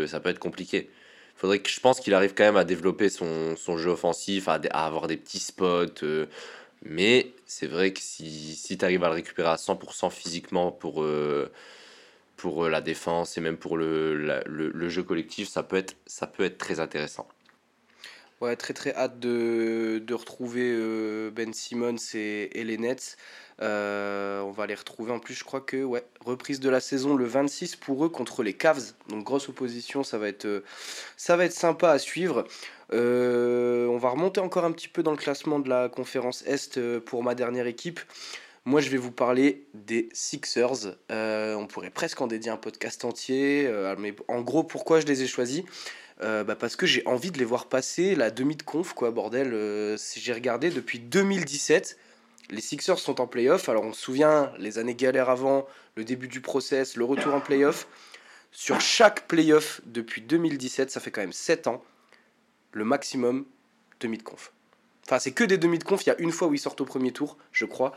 ça peut être compliqué. Faudrait que je pense qu'il arrive quand même à développer son, son jeu offensif, à, avoir des petits spots. mais c'est vrai que si, si tu arrives à le récupérer à 100% physiquement pour, pour la défense et même pour le, le, le jeu collectif, ça peut être, ça peut être très intéressant. Ouais, très très hâte de, de retrouver euh, Ben Simmons et, et les Nets. Euh, on va les retrouver en plus, je crois que, ouais, reprise de la saison le 26 pour eux contre les Cavs. Donc grosse opposition, ça va être, euh, ça va être sympa à suivre. On va remonter encore un petit peu dans le classement de la conférence Est pour ma dernière équipe. Moi, je vais vous parler des Sixers. On pourrait presque en dédier un podcast entier. mais en gros, pourquoi je les ai choisis? Euh, bah, Parce que j'ai envie de les voir passer la demi de conf, quoi, bordel. Euh, j'ai regardé depuis 2017, les Sixers sont en playoff. Alors, on se souvient, les années galères avant, le début du process, le retour en playoff. Sur chaque playoff depuis 2017, ça fait quand même 7 ans, le maximum demi de conf. Enfin, c'est que des demi de conf. Il y a une fois où ils sortent au premier tour, je crois.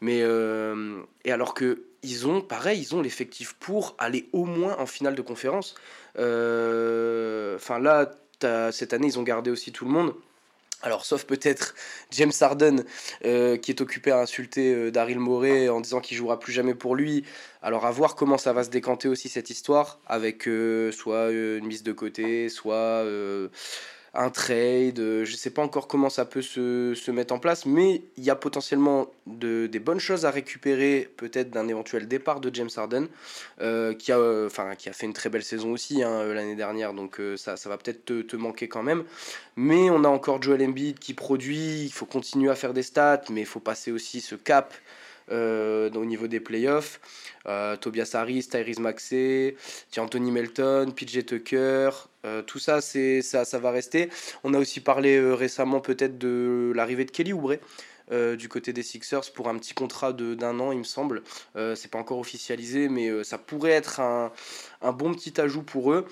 Mais euh, et alors que ils ont, pareil, ils ont l'effectif pour aller au moins en finale de conférence. Euh, Enfin là, cette année, ils ont gardé aussi tout le monde. Alors, sauf peut-être James Harden, euh, qui est occupé à insulter euh, Daryl Morey en disant qu'il jouera plus jamais pour lui. Alors, à voir comment ça va se décanter aussi cette histoire, avec euh, soit une mise de côté, soit un trade. euh, Je sais pas encore comment ça peut se, se mettre en place, mais il y a potentiellement de, des bonnes choses à récupérer, peut-être d'un éventuel départ de James Harden, euh, qui, a, euh, qui a fait une très belle saison aussi hein, euh, l'année dernière, donc ça, ça va peut-être te, te manquer quand même. Mais on a encore Joel Embiid qui produit, il faut continuer à faire des stats, mais il faut passer aussi ce cap. au niveau des playoffs, Tobias Harris, Tyrese Maxey, Anthony Melton, PJ Tucker, euh, tout ça, c'est ça, ça va rester. On a aussi parlé euh, récemment peut-être de l'arrivée de Kelly Oubre euh, du côté des Sixers pour un petit contrat d'un an, il me semble. C'est pas encore officialisé, mais ça pourrait être un, un bon petit ajout pour eux.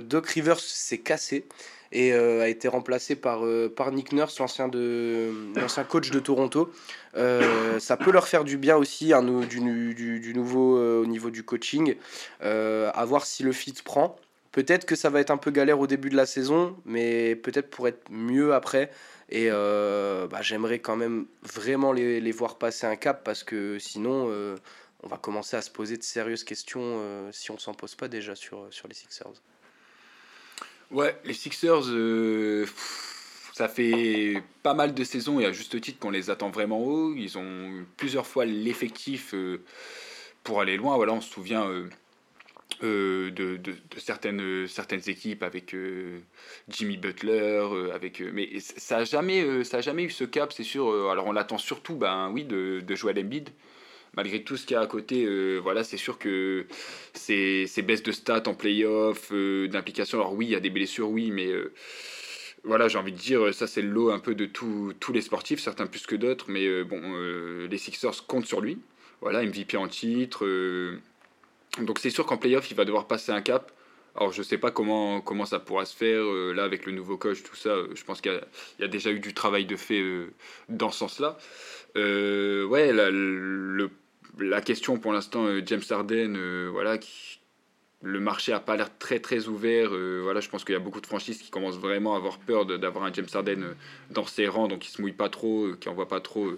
Doc Rivers s'est cassé et a été remplacé par, par Nick Nurse, l'ancien de l'ancien coach de Toronto. Ça peut leur faire du bien aussi, nou- du, du, du nouveau au niveau du coaching. À voir si le fit prend. Peut-être que ça va être un peu galère au début de la saison, mais peut-être pour être mieux après. Et euh, bah, j'aimerais quand même vraiment les, les voir passer un cap parce que sinon, euh, on va commencer à se poser de sérieuses questions euh, si on s'en pose pas déjà sur, sur les Sixers. Ouais, les Sixers, ça fait pas mal de saisons et à juste titre qu'on les attend vraiment haut. Ils ont eu plusieurs fois l'effectif pour aller loin. Voilà, on se souvient euh, de, de- certaines, euh, certaines équipes avec euh, Jimmy Butler, avec, mais ça a jamais, ça jamais eu ce cap, c'est sûr. Alors on l'attend surtout, ben oui, de, de Joel Embiid. Malgré tout ce qu'il y a à côté, voilà, c'est sûr que ces, baisses de stats en playoff, d'implication, alors oui, il y a des blessures, oui, mais voilà, j'ai envie de dire, ça c'est le lot un peu de tous les sportifs, certains plus que d'autres, mais bon, les Sixers comptent sur lui. Voilà, MVP en titre. Donc c'est sûr qu'en playoff, il va devoir passer un cap. Alors je sais pas comment, comment ça pourra se faire, euh, là avec le nouveau coach, tout ça, je pense qu'il y, a- déjà eu du travail de fait euh, dans ce sens-là. Euh, ouais, la, la question pour l'instant, James Harden, voilà, le marché a pas l'air très très ouvert. voilà, je pense qu'il y a beaucoup de franchises qui commencent vraiment à avoir peur d'avoir un James Harden dans ses rangs, donc ils se mouillent pas trop, qui envoient pas trop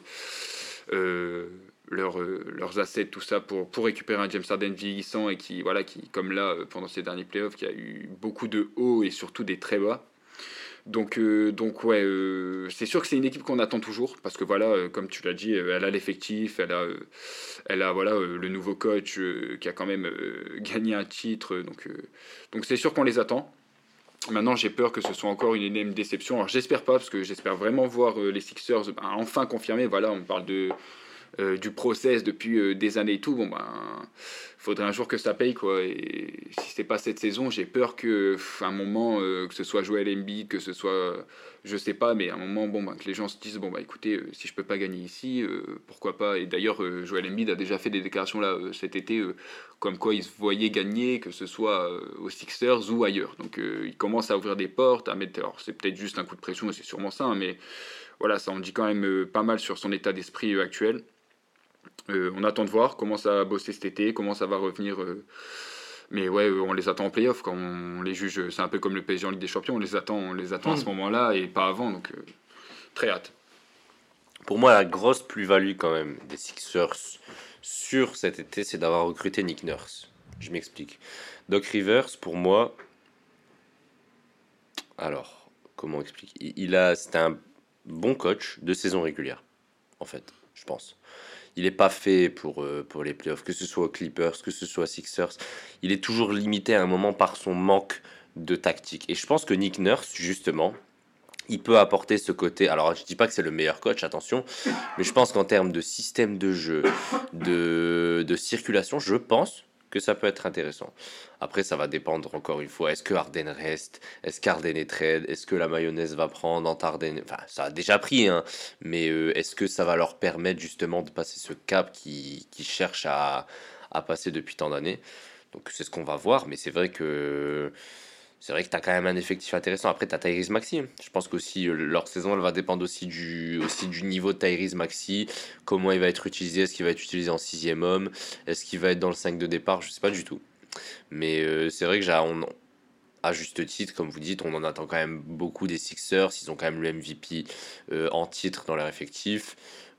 leur, leurs assets, tout ça, pour, pour récupérer un James Harden vieillissant et qui, voilà, qui, comme là, pendant ces derniers playoffs, qui a eu beaucoup de hauts et surtout des très bas. Donc, euh, donc ouais, euh, c'est sûr que c'est une équipe qu'on attend toujours parce que voilà, euh, comme tu l'as dit, elle a l'effectif, elle a, elle a voilà le nouveau coach qui a quand même [laughs] gagné un titre, donc donc c'est sûr qu'on les attend. Maintenant, j'ai peur que ce soit encore une énième déception. Alors, j'espère pas parce que j'espère vraiment voir les Sixers ben, enfin confirmer. Voilà, on parle de du process depuis des années et tout. Bon ben faudrait un jour que ça paye quoi. Et si c'est pas cette saison j'ai peur que un moment euh, que ce soit Joel Embiid que ce soit je sais pas mais à un moment bon bah, que les gens se disent bon bah écoutez euh, si je peux pas gagner ici euh, pourquoi pas. Et d'ailleurs Joel Embiid a déjà fait des déclarations là cet été comme quoi il se voyait gagner que ce soit aux Sixers ou ailleurs. Donc il commence à ouvrir des portes à mettre alors c'est peut-être juste un coup de pression c'est sûrement ça hein, mais voilà ça en dit quand même pas mal sur son état d'esprit actuel. euh, on attend de voir comment ça va bosser cet été, comment ça va revenir. Euh. mais ouais, euh, on les attend en playoff quand on les juge. C'est un peu comme le PSG en Ligue des Champions, on les attend, on les attend à ce hmm. moment-là et pas avant. Donc très hâte. Pour moi, la grosse plus-value quand même des Sixers sur cet été, c'est d'avoir recruté Nick Nurse. Je m'explique. Doc Rivers, pour moi, alors comment expliquer Il a, c'était un bon coach de saison régulière, en fait, je pense il n'est pas fait pour, euh, pour les playoffs, que ce soit Clippers, que ce soit Sixers. Il est toujours limité à un moment par son manque de tactique. Et je pense que Nick Nurse, justement, il peut apporter ce côté. Alors, je dis pas que c'est le meilleur coach, attention, mais je pense qu'en termes de système de jeu, de, de circulation, je pense que ça peut être intéressant. Après, ça va dépendre encore une fois. Est-ce que Arden reste Est-ce qu'Arden est trade Est-ce que la mayonnaise va prendre en Arden Enfin, ça a déjà pris, hein. Mais euh, est-ce que ça va leur permettre justement de passer ce cap qui, qui cherche à, à passer depuis tant d'années? Donc, c'est ce qu'on va voir. Mais c'est vrai que c'est vrai que tu as quand même un effectif intéressant. Après, tu as Tyrese Maxi. Je pense qu'aussi euh, leur saison, elle va dépendre aussi du, aussi du niveau de Tyrese Maxi. Comment il va être utilisé? Est-ce qu'il va être utilisé en sixième homme? Est-ce qu'il va être dans le 5 de départ? Je sais pas du tout. Mais euh, c'est vrai que à juste titre, comme vous dites, on en attend quand même beaucoup des Sixers. Ils ont quand même le MVP euh, en titre dans leur effectif.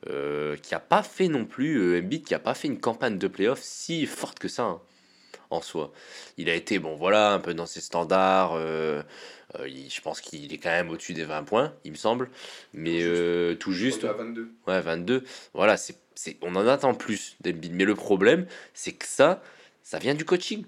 qui a pas fait non plus, Embiid qui a pas fait une campagne de playoff si forte que ça. Hein en soi. Il a été, bon voilà, un peu dans ses standards. Euh, euh, je pense qu'il est quand même au-dessus des 20 points, il me semble. Mais tout juste. Euh, 22. Ouais, 22. Voilà, c'est, on en attend plus Mais le problème, c'est que ça, ça vient du coaching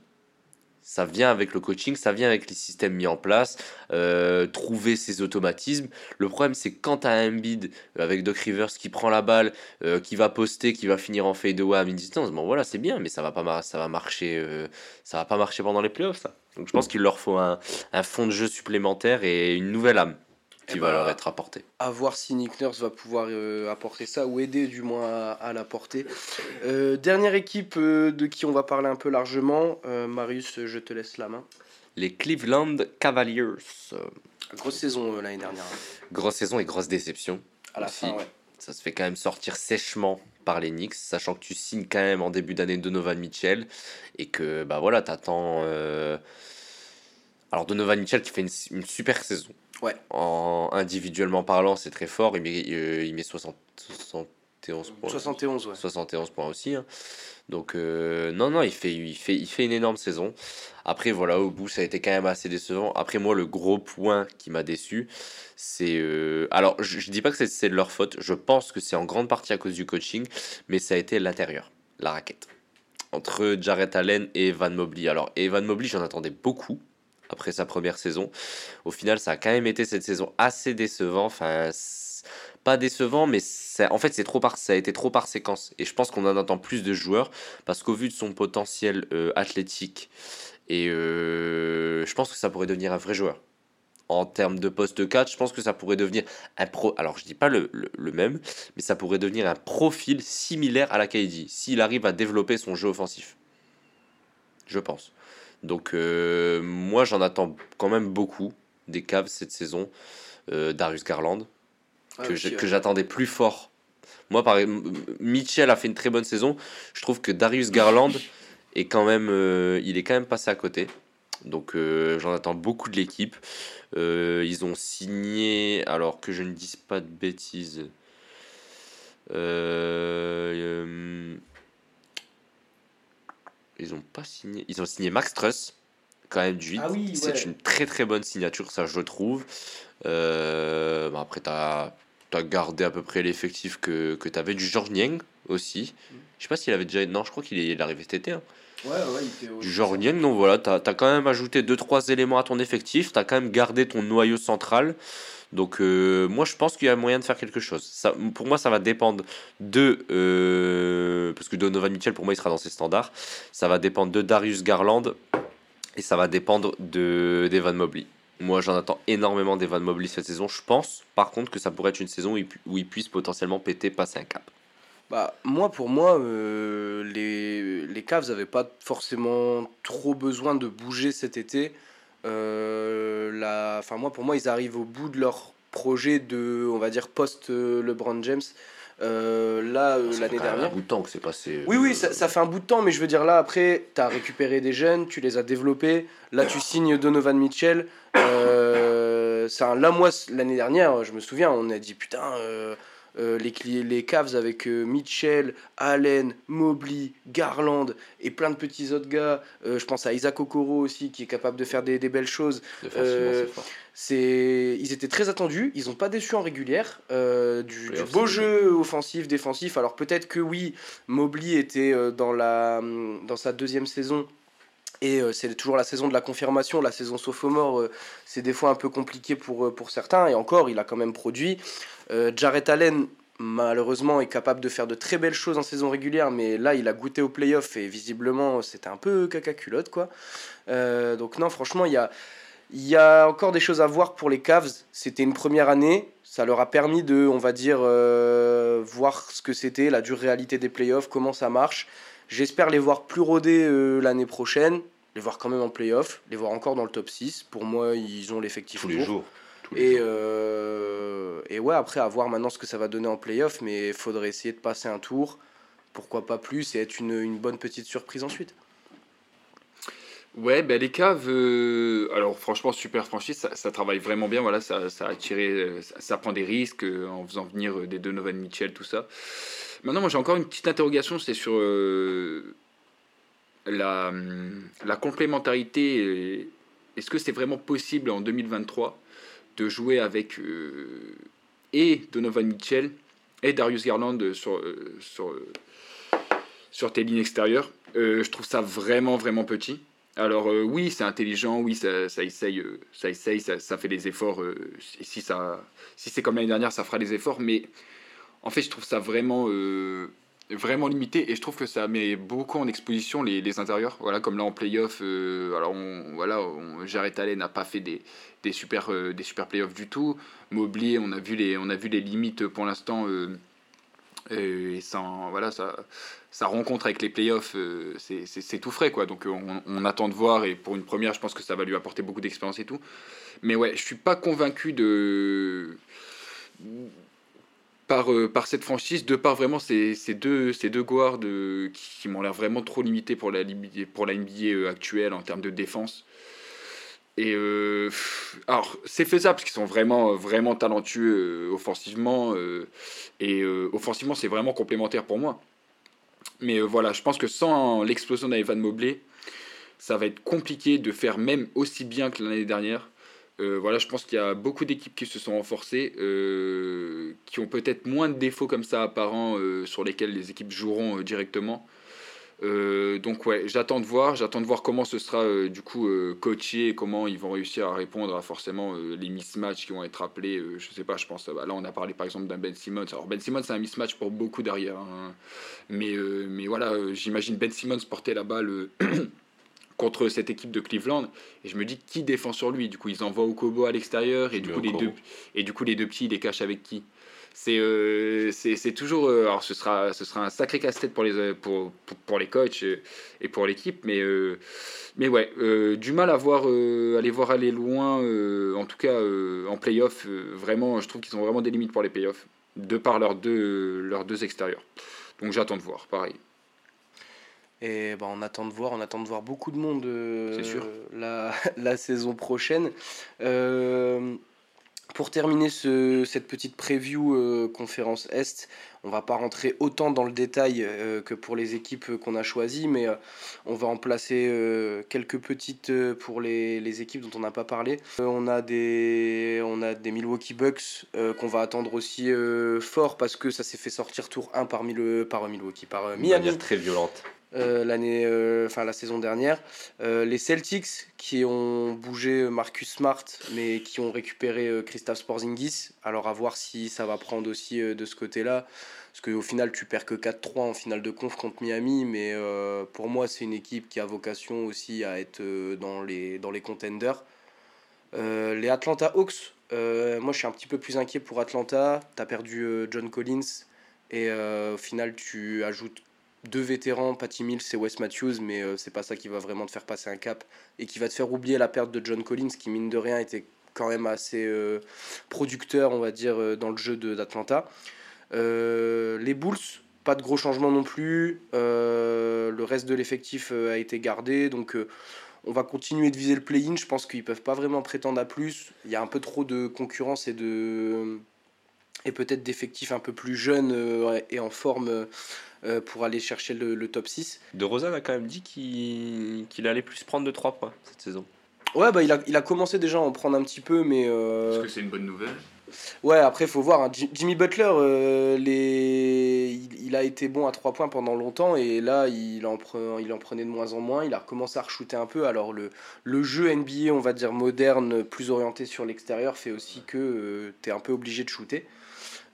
ça vient avec le coaching, ça vient avec les systèmes mis en place, euh, trouver ses automatismes. Le problème, c'est quand tu as un bid avec Doc Rivers qui prend la balle, euh, qui va poster, qui va finir en fade away à mi-distance, bon voilà, c'est bien, mais ça va pas, ça va marcher, euh, ça va pas marcher pendant les playoffs. Ça. Donc je pense qu'il leur faut un, un fond de jeu supplémentaire et une nouvelle âme qui eh va ben, leur être apporté. À voir si Nick Nurse va pouvoir euh, apporter ça ou aider du moins à, l'apporter. Euh, dernière équipe euh, de qui on va parler un peu largement. Marius, je te laisse la main. Les Cleveland Cavaliers. Grosse saison l'année dernière. Grosse saison et grosse déception. À la fin, ouais. Ça se fait quand même sortir sèchement par les Knicks, sachant que tu signes quand même en début d'année Donovan Mitchell et que bah voilà, t'attends. Alors Donovan Mitchell qui fait une super saison Ouais. En, individuellement parlant, c'est très fort. Il met, euh, il met 60, 71 points. 71, ouais. 71 points aussi. Hein. Donc, euh, non, non, il fait, il, fait, il fait une énorme saison. Après, voilà, au bout, ça a été quand même assez décevant. Après, moi, le gros point qui m'a déçu, c'est. Euh, alors, je, je dis pas que c'est de leur faute. Je pense que c'est en grande partie à cause du coaching, mais ça a été l'intérieur, la raquette. Entre Jarrett Allen et Evan Mobley. Alors, Evan Mobley, j'en attendais beaucoup après sa première saison. Au final, ça a quand même été cette saison assez décevant. Enfin, pas décevant, mais en fait, c'est trop par, ça a été trop par séquence. Et je pense qu'on en attend plus de joueurs parce qu'au vu de son potentiel euh, athlétique, et euh, je pense que ça pourrait devenir un vrai joueur. En termes de poste 4, je pense que ça pourrait devenir un pro. Alors, je dis pas le, le, même, mais ça pourrait devenir un profil similaire à la KD s'il arrive à développer son jeu offensif. Je pense. Donc euh, moi j'en attends quand même beaucoup des Cavs cette saison. Euh, Darius Garland, que j'attendais plus fort. Moi, par Mitchell a fait une très bonne saison. Je trouve que Darius Garland [laughs] est quand même, il est quand même passé à côté. Donc j'en attends beaucoup de l'équipe. ils ont signé, alors que je ne dise pas de bêtises. Ils ont pas signé. Ils ont signé Max Truss quand même du 8. Ah oui, c'est ouais. une très très bonne signature, ça je trouve. Euh, après, tu as, gardé à peu près l'effectif que, que tu avais du George Niang aussi. Je sais pas s'il avait déjà. Non, je crois qu'il est, il arrivé cet été. hein. Ouais, ouais, il était au- Du George Niang, donc voilà, tu as, quand même ajouté 2-3 éléments à ton effectif. Tu as quand même gardé ton noyau central. Donc, euh, moi, je pense qu'il y a moyen de faire quelque chose. Pour moi, ça va dépendre de. euh, parce que Donovan Mitchell, pour moi, il sera dans ses standards. Ça va dépendre de Darius Garland et ça va dépendre de d'Evan Mobley. Moi, j'en attends énormément d'Evan Mobley cette saison. Je pense, par contre, que ça pourrait être une saison où il, où puisse potentiellement péter, passer un cap. Bah, moi, pour moi, euh, les, les Cavs n'avaient pas forcément trop besoin de bouger cet été. Euh, la, enfin, moi, pour moi, ils arrivent au bout de leur projet de, on va dire, post-LeBron James. Euh, là, euh, Ça fait l'année dernière. un bout de temps que c'est passé. Oui, euh, oui, ça, ça fait un bout de temps, mais je veux dire, là, après, tu as récupéré des jeunes, tu les as développés. Là, tu signes Donovan Mitchell. Euh, un- là, moi, l'année dernière, je me souviens, on a dit, putain, euh, les, les Cavs avec euh, Mitchell, Allen, Mobley, Garland et plein de petits autres gars. Euh, je pense à Isaac Okoro aussi, qui est capable de faire des, des belles choses. c'est ils étaient très attendus, ils n'ont pas déçu en régulière. du, beau jeu offensif, défensif. Alors peut-être que oui, Mobley était dans, la, dans sa deuxième saison. Et c'est toujours la saison de la confirmation, la saison sophomore, c'est des fois un peu compliqué pour, pour certains. Et encore, il a quand même produit. Euh, Jarrett Allen, malheureusement, est capable de faire de très belles choses en saison régulière, mais là, il a goûté au playoff et visiblement, c'était un peu caca culotte, quoi. Euh, donc non, franchement, il y a, il y a encore des choses à voir pour les Cavs. C'était une première année. Ça leur a permis de, on va dire, euh, voir ce que c'était, la dure réalité des playoffs, comment ça marche. J'espère les voir plus rodés euh, l'année prochaine, les voir quand même en playoff, les voir encore dans le top 6. Pour moi, ils ont l'effectif Tous les jours. Et, euh, et ouais, après, à voir maintenant ce que ça va donner en playoff, mais il faudrait essayer de passer un tour. Pourquoi pas plus et être une, une bonne petite surprise ensuite. Ouais, ben les caves, euh, alors franchement, super franchise, ça, ça travaille vraiment bien. Voilà, ça, ça a euh, ça, ça prend des risques euh, en faisant venir euh, des Donovan Mitchell, tout ça. Maintenant, moi j'ai encore une petite interrogation, c'est sur euh, la, hum, la complémentarité. Est-ce que c'est vraiment possible en 2023 de jouer avec euh, et Donovan Mitchell et Darius Garland sur, euh, sur, euh, sur tes lignes extérieures Je trouve ça vraiment, vraiment petit. Alors oui, c'est intelligent, oui, ça, ça essaye, ça, essaye ça, ça fait des efforts. si ça, si c'est comme l'année dernière, ça fera des efforts. Mais en fait, je trouve ça vraiment, vraiment limité et je trouve que ça met beaucoup en exposition les, intérieurs. Voilà, comme là en playoff, euh, alors on, voilà, on, Jarrett Allen n'a pas fait des, des super, euh, des super playoffs du tout. Mobley, on a vu les, on a vu les limites pour l'instant. euh, et sans, voilà, ça, sa rencontre avec les playoffs, euh, c'est- tout frais, quoi. Donc euh, on, on attend de voir, et pour une première, je pense que ça va lui apporter beaucoup d'expérience et tout. Mais ouais, je suis pas convaincu de par, euh, par cette franchise, de par vraiment ces, ces deux, ces deux guards qui, m'ont l'air vraiment trop limités pour la, pour la NBA euh, actuelle en termes de défense. Et euh, alors, c'est faisable parce qu'ils sont vraiment, vraiment talentueux offensivement. et offensivement, c'est vraiment complémentaire pour moi. Mais voilà, je pense que sans l'explosion d'Ivan Mobley, ça va être compliqué de faire même aussi bien que l'année dernière. Euh, voilà, je pense qu'il y a beaucoup d'équipes qui se sont renforcées, euh, qui ont peut-être moins de défauts comme ça apparents euh, sur lesquels les équipes joueront directement. Donc ouais, j'attends de voir, j'attends de voir comment ce sera du coup coaché comment ils vont réussir à répondre à forcément les mismatchs qui vont être appelés. je sais pas, je pense. bah, là, on a parlé par exemple d'un Ben Simmons. Alors Ben Simmons, c'est un mismatch pour beaucoup derrière, hein. mais mais voilà, j'imagine Ben Simmons porter la balle. [clears throat] contre cette équipe de Cleveland. Et je me dis qui défend sur lui? Du coup ils envoient Okobo à l'extérieur et du coup les deux et du coup les deux petits ils les cachent avec qui? C'est euh, c'est c'est toujours euh, alors ce sera ce sera un sacré casse-tête pour les euh, pour, pour, pour les coachs et pour l'équipe mais euh, mais ouais du mal à voir à les voir aller loin en tout cas en playoff vraiment je trouve qu'ils ont vraiment des limites pour les playoffs de par leurs deux leurs deux extérieurs. Donc j'attends de voir pareil Et bah, on attend de voir, on attend de voir beaucoup de monde euh, sûr. la, [laughs] la saison prochaine. Euh, pour terminer ce- cette petite preview euh, conférence Est, on va pas rentrer autant dans le détail euh, que pour les équipes qu'on a choisies, mais euh, on va en placer quelques petites pour les, les équipes dont on n'a pas parlé. On, a des, on a des Milwaukee Bucks qu'on va attendre aussi fort parce que ça s'est fait sortir tour 1 par, Mil- par Milwaukee, par euh, De Miami manière très violente. Euh, l'année, euh, enfin la saison dernière. Euh, les Celtics qui ont bougé Marcus Smart, mais qui ont récupéré Christophe Sporzingis. Alors à voir si ça va prendre aussi de ce côté-là. Parce qu'au final, tu perds que 4-3 en finale de conf contre Miami, mais pour moi, c'est une équipe qui a vocation aussi à être dans, les, dans les contenders. Les Atlanta Hawks, moi je suis un petit peu plus inquiet pour Atlanta. Tu as perdu John Collins et au final tu ajoutes deux vétérans, Patty Mills et Wes Matthews, mais euh, c'est pas ça qui va vraiment te faire passer un cap et qui va te faire oublier la perte de John Collins qui mine de rien était quand même assez euh, producteur on va dire euh, dans le jeu d'Atlanta. Euh, les Bulls, pas de gros changements non plus. Le reste de l'effectif a été gardé, donc on va continuer de viser le play-in. Je pense qu'ils peuvent pas vraiment prétendre à plus. Il y a un peu trop de concurrence et de et peut-être d'effectifs un peu plus jeunes et en forme euh, pour aller chercher le, le top 6. De Rosanne a quand même dit qu'il allait plus prendre de 3 points cette saison. Ouais, bah, il, a, il a commencé déjà à en prendre un petit peu, mais euh, Est-ce que c'est une bonne nouvelle? Ouais, après, il faut voir. hein. Ji- Jimmy Butler, euh, les... il, il a été bon à 3 points pendant longtemps, et là, il en, pre- il en prenait de moins en moins. Il a recommencé à re-shooter un peu. Alors, le, le jeu NBA, on va dire moderne, plus orienté sur l'extérieur, fait aussi que tu es un peu obligé de shooter.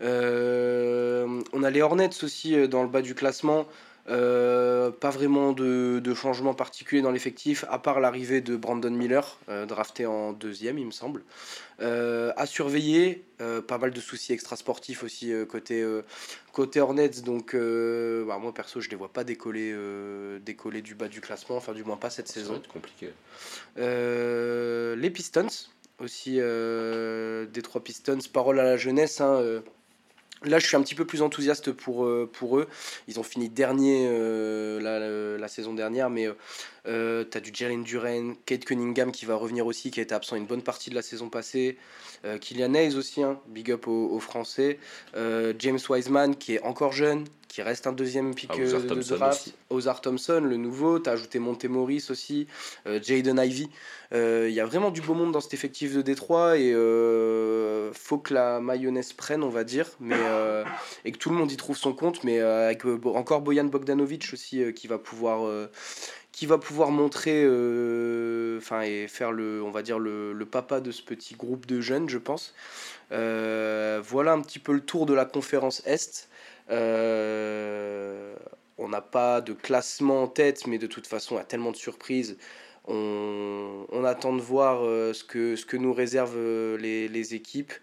Euh, on a les Hornets aussi euh, dans le bas du classement. Euh, pas vraiment de, de changement particulier dans l'effectif, à part l'arrivée de Brandon Miller, euh, drafté en deuxième, il me semble. Euh, à surveiller, pas mal de soucis extrasportifs aussi côté, côté Hornets, donc bah, moi perso je les vois pas décoller, décoller du bas du classement, enfin du moins pas cette Ça va saison. être compliqué. Les Pistons, aussi des trois Pistons, parole à la jeunesse. hein, Là, je suis un petit peu plus enthousiaste pour, euh, pour eux. Ils ont fini dernier euh, la, la- saison dernière, mais euh, tu as du Jalen Duren, Kate Cunningham qui va revenir aussi, qui a été absent une bonne partie de la saison passée. Kylian Hayes aussi, hein, big up aux, aux Français. James Wiseman qui est encore jeune, qui reste un deuxième pick Ah, euh, de Thompson draft. aussi. Ozar Thompson, le nouveau. Tu as ajouté Monte Morris aussi, euh, Jaden. Euh, Il y a vraiment du beau monde dans cet effectif de Détroit et euh, faut que la mayonnaise prenne, on va dire, mais, euh, et que tout le monde y trouve son compte. Mais euh, avec euh, encore Boyan Bogdanovic aussi euh, qui va pouvoir. euh, qui va pouvoir montrer, euh, et faire le, on va dire le, le papa de ce petit groupe de jeunes, je pense. Euh, voilà un petit peu le tour de la conférence Est. Euh, on n'a pas de classement en tête, mais de toute façon, il y a tellement de surprises. On, attend de voir euh, ce, que, ce que nous réservent euh, les, équipes.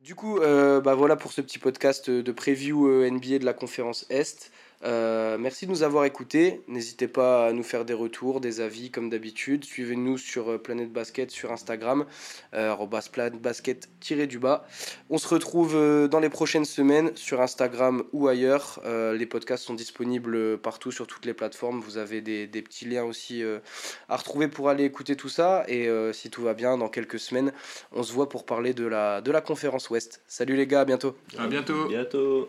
Du coup, bah voilà pour ce petit podcast de preview NBA de la conférence Est. Euh, merci de nous avoir écoutés. N'hésitez pas à nous faire des retours, des avis comme d'habitude. Suivez-nous sur euh, Planète Basket sur Instagram, euh, Basket tiré du bas. On se retrouve euh, dans les prochaines semaines sur Instagram ou ailleurs. Euh, les podcasts sont disponibles partout sur toutes les plateformes. Vous avez des, des petits liens aussi euh, à retrouver pour aller écouter tout ça. Et euh, si tout va bien, dans quelques semaines, on se voit pour parler de la, de la conférence Ouest. Salut les gars, à bientôt. À bientôt. Bientôt.